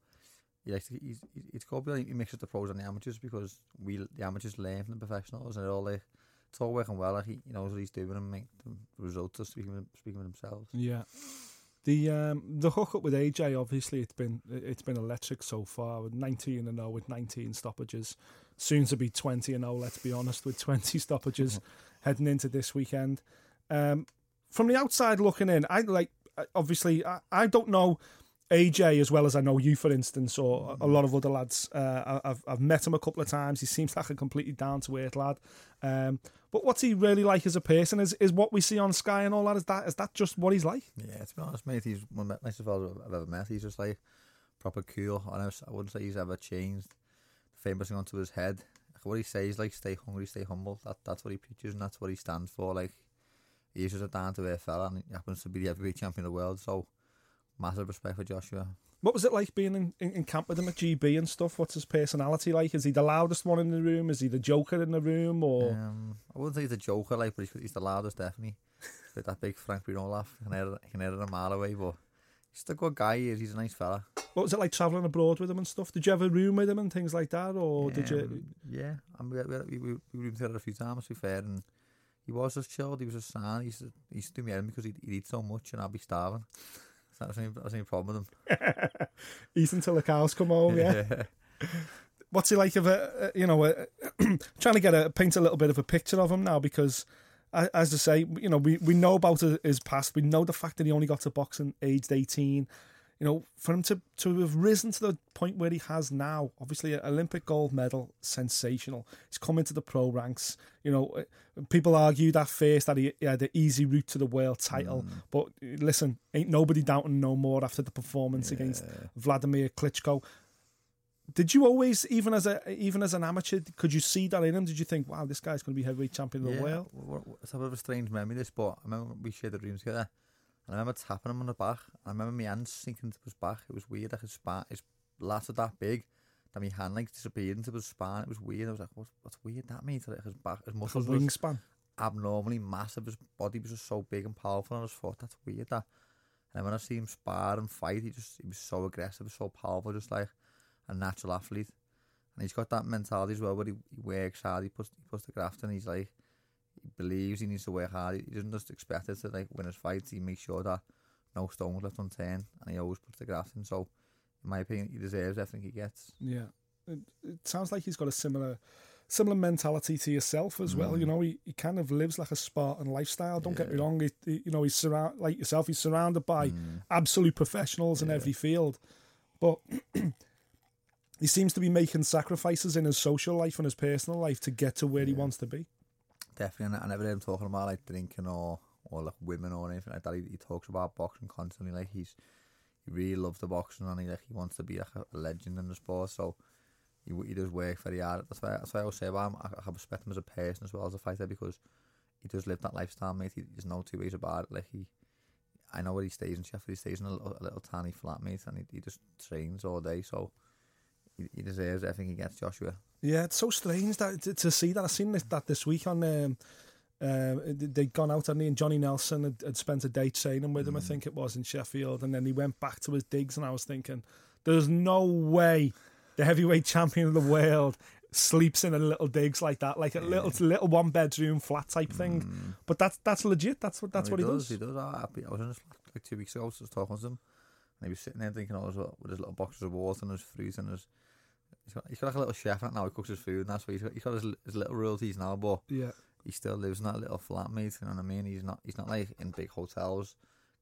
he likes to, he's he's- like, he mixes the pros and the amateurs because we the amateurs learn from the professionals and it all like it's all working well. Like he, he knows what he's doing and make the results are speaking with, speaking with themselves. Yeah. The um the hookup with AJ obviously it's been it's been electric so far with 19 and 0 with 19 stoppages soon to be 20 and 0 let's be honest with 20 stoppages heading into this weekend um from the outside looking in I like obviously I, I don't know AJ as well as I know you for instance or a lot of other lads uh, I've, I've met him a couple of times he seems like a completely down to earth lad um but what's he really like as a person is is what we see on Sky and all that is that is that just what he's like Yeah, to be honest, mate, he's one of the nicest fellas I've ever met. He's just like proper cool. And I, wouldn't say he's ever changed the famous thing onto his head. What he says, like, stay hungry, stay humble. That That's what he preaches and that's what he stands for. Like, he's just a down to earth fella and he happens to be the heavyweight champion of the world. So, massive respect for Joshua. What was it like being in, in, in camp with him at GB and stuff? What's his personality like? Is he the loudest one in the room? Is he the joker in the room? Or Um, I wouldn't say he's a joker, like, but he's, he's the loudest, definitely. With that big Frank Bruno laugh, can hear, can hear it a mile away, but he's a good guy. He is. He's a nice fella. what was it like travelling abroad with him and stuff? Did you have a room with him and things like that? Or did you? Um, Yeah, and we, we, we, we, roomed together a few times, to be fair, and he was just chilled, he was just sad. He used to, he used to do me in because he'd, he'd eat so much and I'd be starving. That's only, that's only problem with him. Eat until the cows come home, yeah. What's he like of a, a- you know, a, trying to get a, paint a little bit of a picture of him now because, as I say, you know, we, we know about his- his past. We know the fact that he only got to boxing aged 18. You know, for him to, to have risen to the point where he has now, obviously, an Olympic gold medal, sensational. He's come into the pro ranks. You know, uh, people argued at first that he, he had an easy route to the world title. But uh, listen, ain't nobody doubting no more after the performance against Vladimir Klitschko. Did you always, even as a even as an amateur, could you see that in him? Did you think, wow, this guy's going to be heavyweight champion of the world? It's a bit of a strange memory, this, but I remember we shared the dreams together. And I remember tapping him on the back. I remember my hand sinking into his back. It was weird. Like his spine, his lats are that big. That my hand like disappeared into his spine. It was weird. I was like, what's, what's weird that means? Like his back, his muscles was wingspan. abnormally massive. His body was just so big and powerful I his foot. That's weird. That. And then when I see him spar and fight, he just he was so aggressive, so powerful, just like a natural athlete. And he's got that mentality as well, where he, he works hard. He puts he puts the graft in. He's like he believes he needs to work hard. He doesn't just expect it to like win his fights. He makes sure that no stone stones left unturned, and he always puts the graft in. So, in my opinion, he deserves everything he gets. Yeah, it, it sounds like he's got a similar similar mentality to yourself as well. Mm. You know, he, he kind of lives like a Spartan lifestyle. Don't get me wrong. He, he- you know, he's surround like yourself. He's surrounded by mm. absolute professionals in every field, but. He seems to be making sacrifices in his social life and his personal life to get to where he wants to be. Definitely, I never heard him talking about like drinking or or like women or anything like that. He, he talks about boxing constantly. Like he's he really loves the boxing and he like he wants to be like a, legend in the sport. So he he does work very hard. That's why that's why I always say about him. I, I respect him as a person as well as a fighter because he does live that lifestyle, mate. He, there's no two ways about it. Like he, I know where he stays in Sheffield. He stays in a a little tiny flat, mate, and he, he just trains all day. So he, he deserves everything he gets, Joshua. Yeah, it's so strange that to, to see that. I've seen this, that this week on. Um, uh, they'd gone out and, he and Johnny Nelson had, had spent a day training with him. I think it was in Sheffield, and then he went back to his digs. And I was thinking, there's no way the heavyweight champion of the world sleeps in a little digs like that, like a little little one bedroom flat type thing. But that's that's legit. That's what that's No, what he does. He does. I, I was in his flat like two weeks ago. I was just talking to him, and he was sitting there drinking all his little, with his little boxes of water and his fruit and his. He's got, he's got like a little chef in now. He cooks his food and that's why he's got, he's got his, his little royalties now, but Yeah, he still lives in that little flat, mate. You know what I mean? He's not he's not like in big hotels,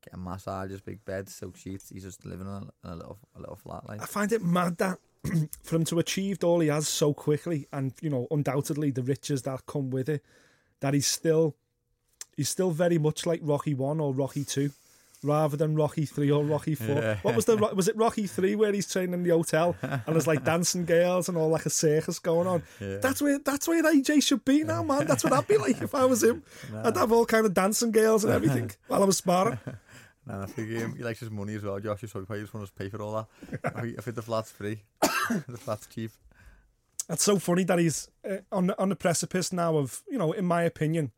getting massages, big beds, silk sheets. He's just living in a, in a little a little flat, like. I find it mad that for him to achieved all he has so quickly, and you know, undoubtedly the riches that come with it, that he's still he's still very much like Rocky One or Rocky Two, rather than Rocky Three or Rocky Four. What was the was it Rocky Three where he's training in the hotel and there's like dancing girls and all like a circus going on? That's where that's where AJ should be now, man. That's what I'd be like if I was him. I'd have all kind of dancing girls and everything while I was sparring. And I think um, he likes his money as well, Josh. So he probably just wants to pay for all that. I think, I think the flat's free. the flat's cheap. That's so funny that he's uh, on the, on the precipice now of, you know, in my opinion,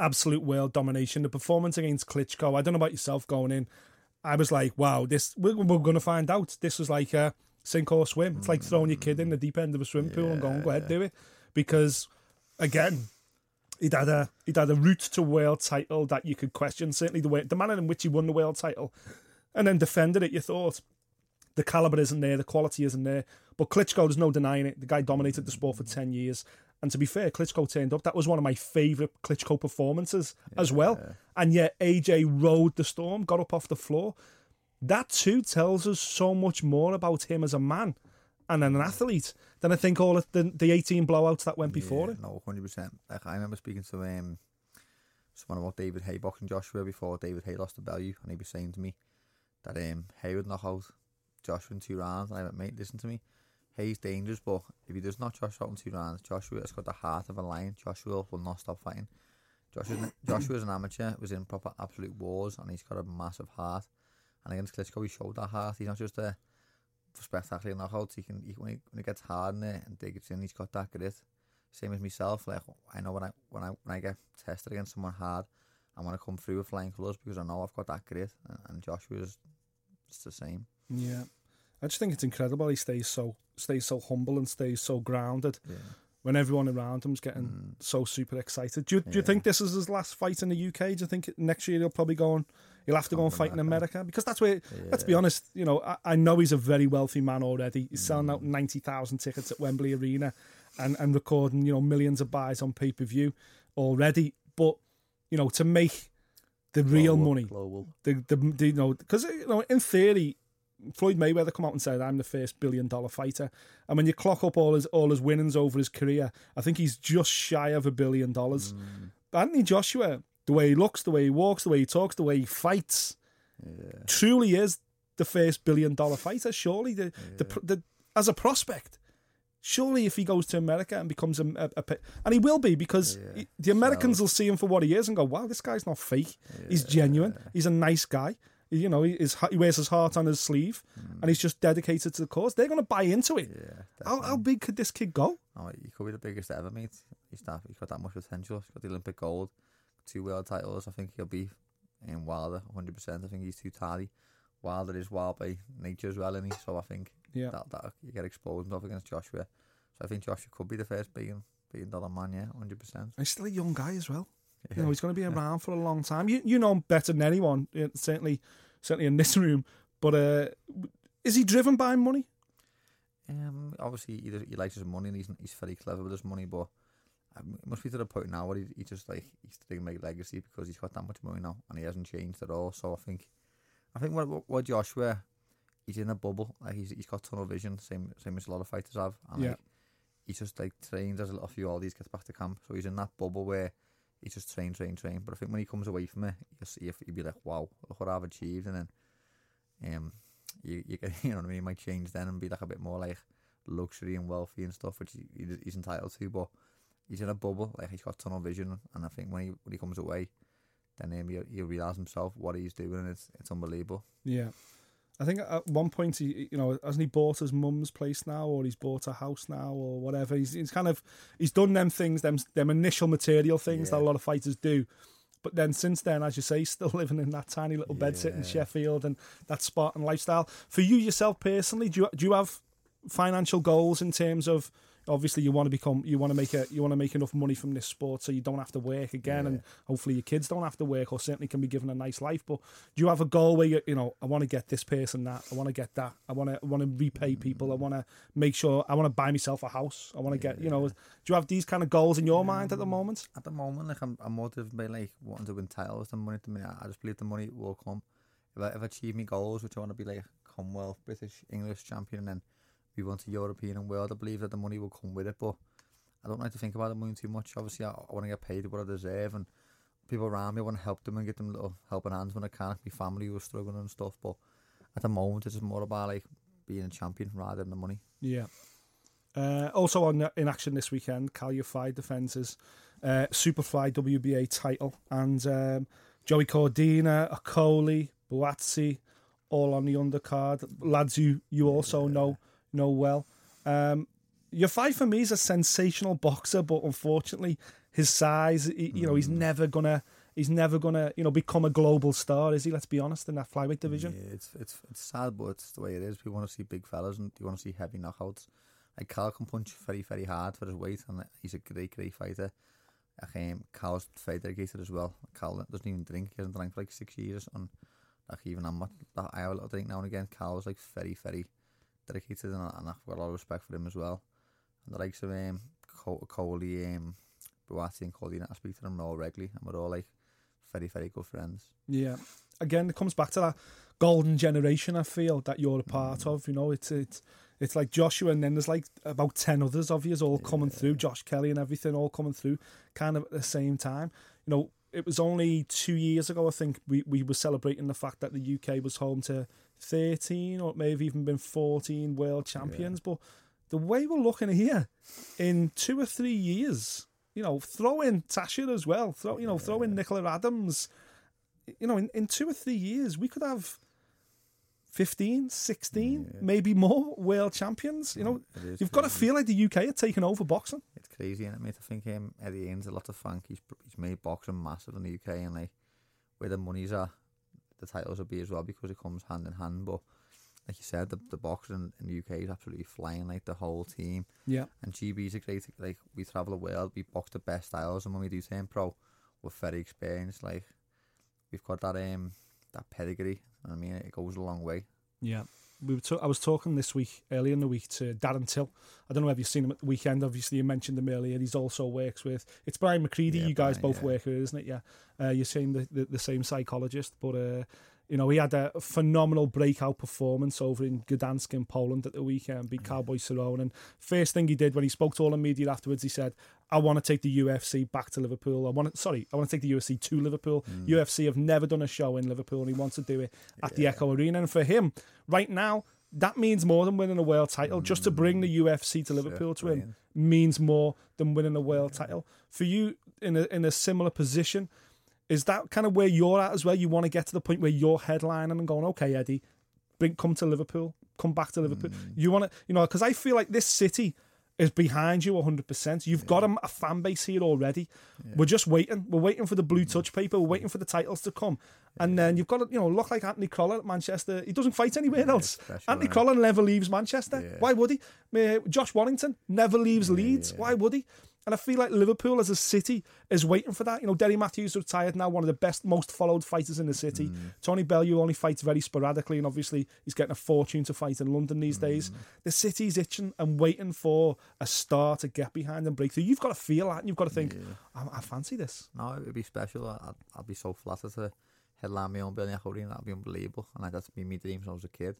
absolute world domination. The performance against Klitschko, I don't know about yourself going in. I was like, wow, this we're, we're going to find out. This was like a sink or swim. It's like throwing your kid in the deep end of a swimming pool and going, go ahead, do it. Because again, he'd had a he'd had a route to world title that you could question. Certainly the way the manner in which he won the world title and then defended it, you thought the caliber isn't there, the quality isn't there. But Klitschko, there's no denying it. The guy dominated the sport for ten years. And to be fair, Klitschko turned up. That was one of my favourite Klitschko performances as well. And yet AJ rode the storm, got up off the floor. That too tells us so much more about him as a man and an athlete than I think all of the, the 18 blowouts that went before yeah, it. No, hundred percent. Like I remember speaking to um someone about David Haye boxing Joshua before David Haye lost to Bellew, and he was saying to me that um Haye would knock out Joshua in two rounds, and I went, mate, listen to me. Haye's dangerous, but if he does not Joshua out in two rounds, Joshua has got the heart of a lion. Joshua will not stop fighting. Joshua's, Joshua's an amateur, was in proper absolute wars, and he's got a massive heart. And against Klitschko, he showed that heart. He's not just a spectacular knockouts. He can, he, when, he, when it gets hard in there and digs in, he's got that grit. Same as myself. Like I know when I when I when I get tested against someone hard, I'm gonna come through with flying colours because I know I've got that grit. And, and Joshua's it's the same. Yeah. I just think it's incredible he stays so stays so humble and stays so grounded when everyone around him's getting mm. so super excited. Do you, do you think this is his last fight in the UK? Do you think next year he'll probably go on he'll have to go and fight in America? Because that's where let's be honest, you know, I, I know he's a very wealthy man already. He's selling out mm. ninety thousand tickets at Wembley Arena and, and recording, you know, millions of buys on pay per view already. But, you know, to make the real Global- money Global. the, the, the you know because you know in theory Floyd Mayweather come out and said I'm the first billion dollar fighter and when you clock up all his all his winnings over his career I think he's just shy of a billion dollars but Anthony Joshua the way he looks the way he walks the way he talks the way he fights truly is the first billion dollar fighter surely the, the, the as a prospect Surely, if he goes to America and becomes a, a, a and he will be because Yeah. he- the Americans will see him for what he is and go, "Wow, this guy's not fake. He's genuine. He's a nice guy. You know, he, his, he wears his heart on his sleeve, and he's just dedicated to the cause. They're going to buy into it. Mm. Yeah, How, how big could this kid go? Oh, he could be the biggest ever, mate. He's that, he's got that much potential. He's got the Olympic gold, two world titles. I think he'll be in Wilder 100%. I think he's too tardy. Wilder is wild by nature as well, isn't he? So I think Yeah. that, that you get exposed enough against Joshua. So I think Joshua could be the first billion, billion dollar man, yeah, 100%. He's still a young guy as well. You know, he's going to be around for a long time. You you know him better than anyone, certainly certainly in this room. But uh, is he driven by money? Um, obviously, he, he likes his money and he's, he's very clever with his money, but um, it must be to the point now where he, he just like he's trying to make legacy because he's got that much money now and he hasn't changed at all. So I think, I think what what, Joshua, he's in a bubble. Like he's he's got tunnel vision, same same as a lot of fighters have, and Yeah. like he just like trains as a little few all these gets back to camp. So he's in that bubble where he just train, train, train. But I think when he comes away from it, you'll see if he'll be like, wow, look what I've achieved, and then um, you you get you know what I mean. He might change then and be like a bit more like luxury and wealthy and stuff, which he, he- he's entitled to. But he's in a bubble, like he's got tunnel vision, and I think when he when he comes away, then um, he'll, he'll realise himself what he's doing, and it's it's unbelievable. Yeah. I think at one point he, you know, hasn't he bought his mum's place now, or he's bought a house now, or whatever. He's, he's kind of he's done them things, them them initial material things that a lot of fighters do. But then since then, as you say, he's still living in that tiny little bed sit in Sheffield and that Spartan lifestyle. For you yourself personally, do you do you have financial goals in terms of obviously you want to become you want to make a you want to make enough money from this sport so you don't have to work again and hopefully your kids don't have to work or certainly can be given a nice life but do you have a goal where you you know I want to get this person that I want to get that I want to I want to repay people I want to make sure I want to buy myself a house I want to get you know do you have these kind of goals in your mind at the moment At the moment, like I'm, I'm motivated by like wanting to win titles and money. The minute, I just believe the money will come. If I, if I achieve my goals, which I want to be like Commonwealth, British, English champion, and then we want to European and world, I believe that the money will come with it. But I don't like to think about the money too much. Obviously, I, I want to get paid what I deserve, and people around me I want to help them and get them little helping hands when I can. My family who are struggling and stuff. But at the moment, it's just more about like being a champion rather than the money. Yeah. Uh, also on in action this weekend, Kal Yafai defends uh, Superfly WBA title, and um, Joey Cordina, Okolie, Buatsi, all on the undercard. Lads you you also know know well. Um, Yafai for me is a sensational boxer, but unfortunately, his size, he, you know, he's never gonna. He's never gonna, you know, become a global star, is he? Let's be honest, in that flyweight division. Yeah, it's it's it's sad, but it's the way it is. We want to see big fellas and you want to see heavy knockouts. Like Kal can punch very very hard for his weight, and he's a great great fighter. Like, um, Kal's very dedicated as well. Kal doesn't even drink; he hasn't drank for like six years, and like even I'm not. I have a little drink now and again. Kal's like very very dedicated, and, and I've got a lot of respect for him as well. And the likes of um, Col- Coley, um, Buatsi, and Cody, I speak to them all regularly, and we're all like very very good friends. Yeah. Again, it comes back to that golden generation. I feel that you're a part of. You know, it's it's it's like Joshua, and then there's like about ten others of you all coming through. Josh Kelly and everything all coming through, kind of at the same time. You know, it was only two years ago. I think we we were celebrating the fact that the UK was home to thirteen, or it may have even been fourteen world champions. But the way we're looking here, in two or three years. You know, throw in Tasha as well. Throw you know, throw in Nicola Adams you know, in, in two or three years, we could have 15, 16, maybe more world champions. You know, you've got to feel like the UK are taking over boxing. It's crazy, is mate? I think um, Eddie Hearn's a lot of funk. He's he's made boxing massive in the UK, and like where the monies are, the titles will be as well because it comes hand in hand. But like you said, the the boxing in the UK is absolutely flying. Like the whole team, Yeah. and GB's a great. Like we travel the world, we box the best styles, and when we do turn pro, we're very experienced. Like we've got that um that pedigree. I mean, it goes a long way. Yeah. We were ta- I was talking this week, earlier in the week, to Darren Till. I don't know if you've seen him at the weekend. Obviously, you mentioned him earlier. He's also works with, it's Brian McCready. Yeah, you guys Brian, both yeah. work with, isn't it? Yeah. Uh, you're saying the, the, the same psychologist, but, uh, you know, he had a phenomenal breakout performance over in Gdansk in Poland at the weekend, beat Cowboy Cerrone. And first thing he did when he spoke to all the media afterwards, he said, I want to take the UFC back to Liverpool. I want to, sorry, I want to take the UFC to Liverpool. Mm. UFC have never done a show in Liverpool and he wants to do it at the Echo Arena. And for him, right now, that means more than winning a world title. Just to bring the mm. UFC to Liverpool to him means more than winning a world title. For you in a in a similar position, is that kind of where you're at as well? You want to get to the point where you're headlining and going, okay, Eddie, bring come to Liverpool, come back to Liverpool. You want to, you know, because I feel like this city is behind you 100%. You've got a, a fan base here already. We're just waiting. We're waiting for the blue touch paper. We're waiting for the titles to come. And then you've got to, you know, look like Anthony Crolla at Manchester. He doesn't fight anywhere else. Anthony innit? Crolla never leaves Manchester. Yeah. Why would he? Uh, Josh Warrington never leaves Leeds. Why would he? And I feel like Liverpool as a city is waiting for that. You know, Derry Matthews retired now, one of the best, most followed fighters in the city. Mm. Tony Bellew only fights very sporadically, and obviously he's getting a fortune to fight in London these Mm. days. The city's itching and waiting for a star to get behind and break through. You've got to feel that, and you've got to think, I, I fancy this. No, it would be special. I'd, I'd be so flattered to headline my own at Arena. That'd be unbelievable. And like, that's been my dream since I was a kid.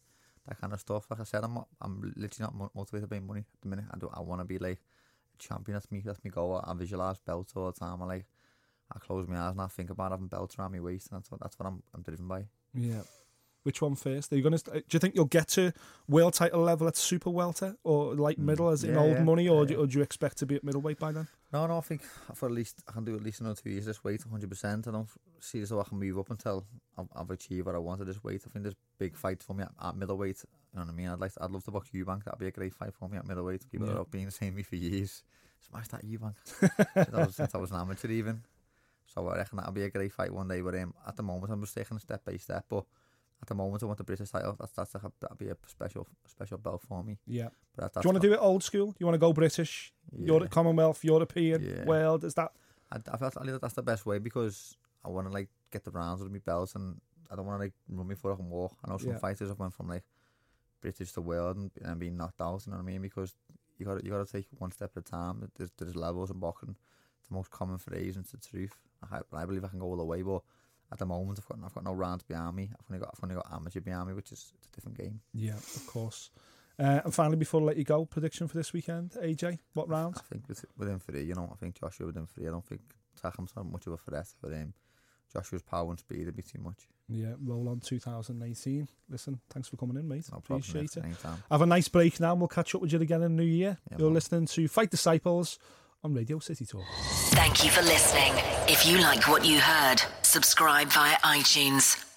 That kind of stuff. Like I said, I'm not, I'm literally not mo- motivated by money at the minute. I do I want to be like champion. That's me. That's me goal. I visualize belts all the time. I like. I close my eyes and I think about having belts around my waist, and that's what that's what I'm I'm driven by. Yeah. Which one first? Are you to? Do you think you'll get to world title level at super welter or light middle as in Mm. Old yeah, money, or, yeah, do, or do you expect to be at middleweight by then? No, no, I think for at least I can do at least another two years this weight, 100%. I don't see as though I can move up until I've, I've achieved what I want at this weight. I think there's big fights for me at, at middleweight. You know what I mean? I'd like, to, I'd love to box Eubank. That'd be a great fight for me at middleweight. People Yeah. that have been saying me for years, smash that Eubank since, I was, since I was an amateur even. So I reckon that'll be a great fight one day. But um, at the moment, I'm just taking it step by step. But at the moment, I want the British title. That's that's a, that'll be a special special belt for me. Yeah. But that, Do you want to do it old school? Do You want to go British, Euro- Yeah. Commonwealth, European, Yeah. world? Is that? I, I feel feel that's the best way because I want to like get the rounds with my belts and I don't want to like run before I can walk. I know some Yeah. fighters have went from like British to world and, and being knocked out. You know what I mean? Because you got you got to take one step at a time. There's there's levels in boxing. It's the most common phrase and it's the truth. I, I believe I can go all the way, but at the moment I've got I've got no rounds behind me. I've only got I've only got amateur behind me, which is it's a different game. Yeah, of course. Uh, and finally, before I let you go, prediction for this weekend, AJ. What round? I think with, within three, you know, I think Joshua within three. I don't think Takam's not much of a threat, for him. Joshua's power and speed would be too much. Yeah, roll on 2018. Listen, thanks for coming in, mate. No problem. Appreciate it. Anytime. Have a nice break now, and we'll catch up with you again in the new year. Yeah, You're man. listening to Fight Disciples on Radio City Talk. Thank you for listening. If you like what you heard, subscribe via iTunes.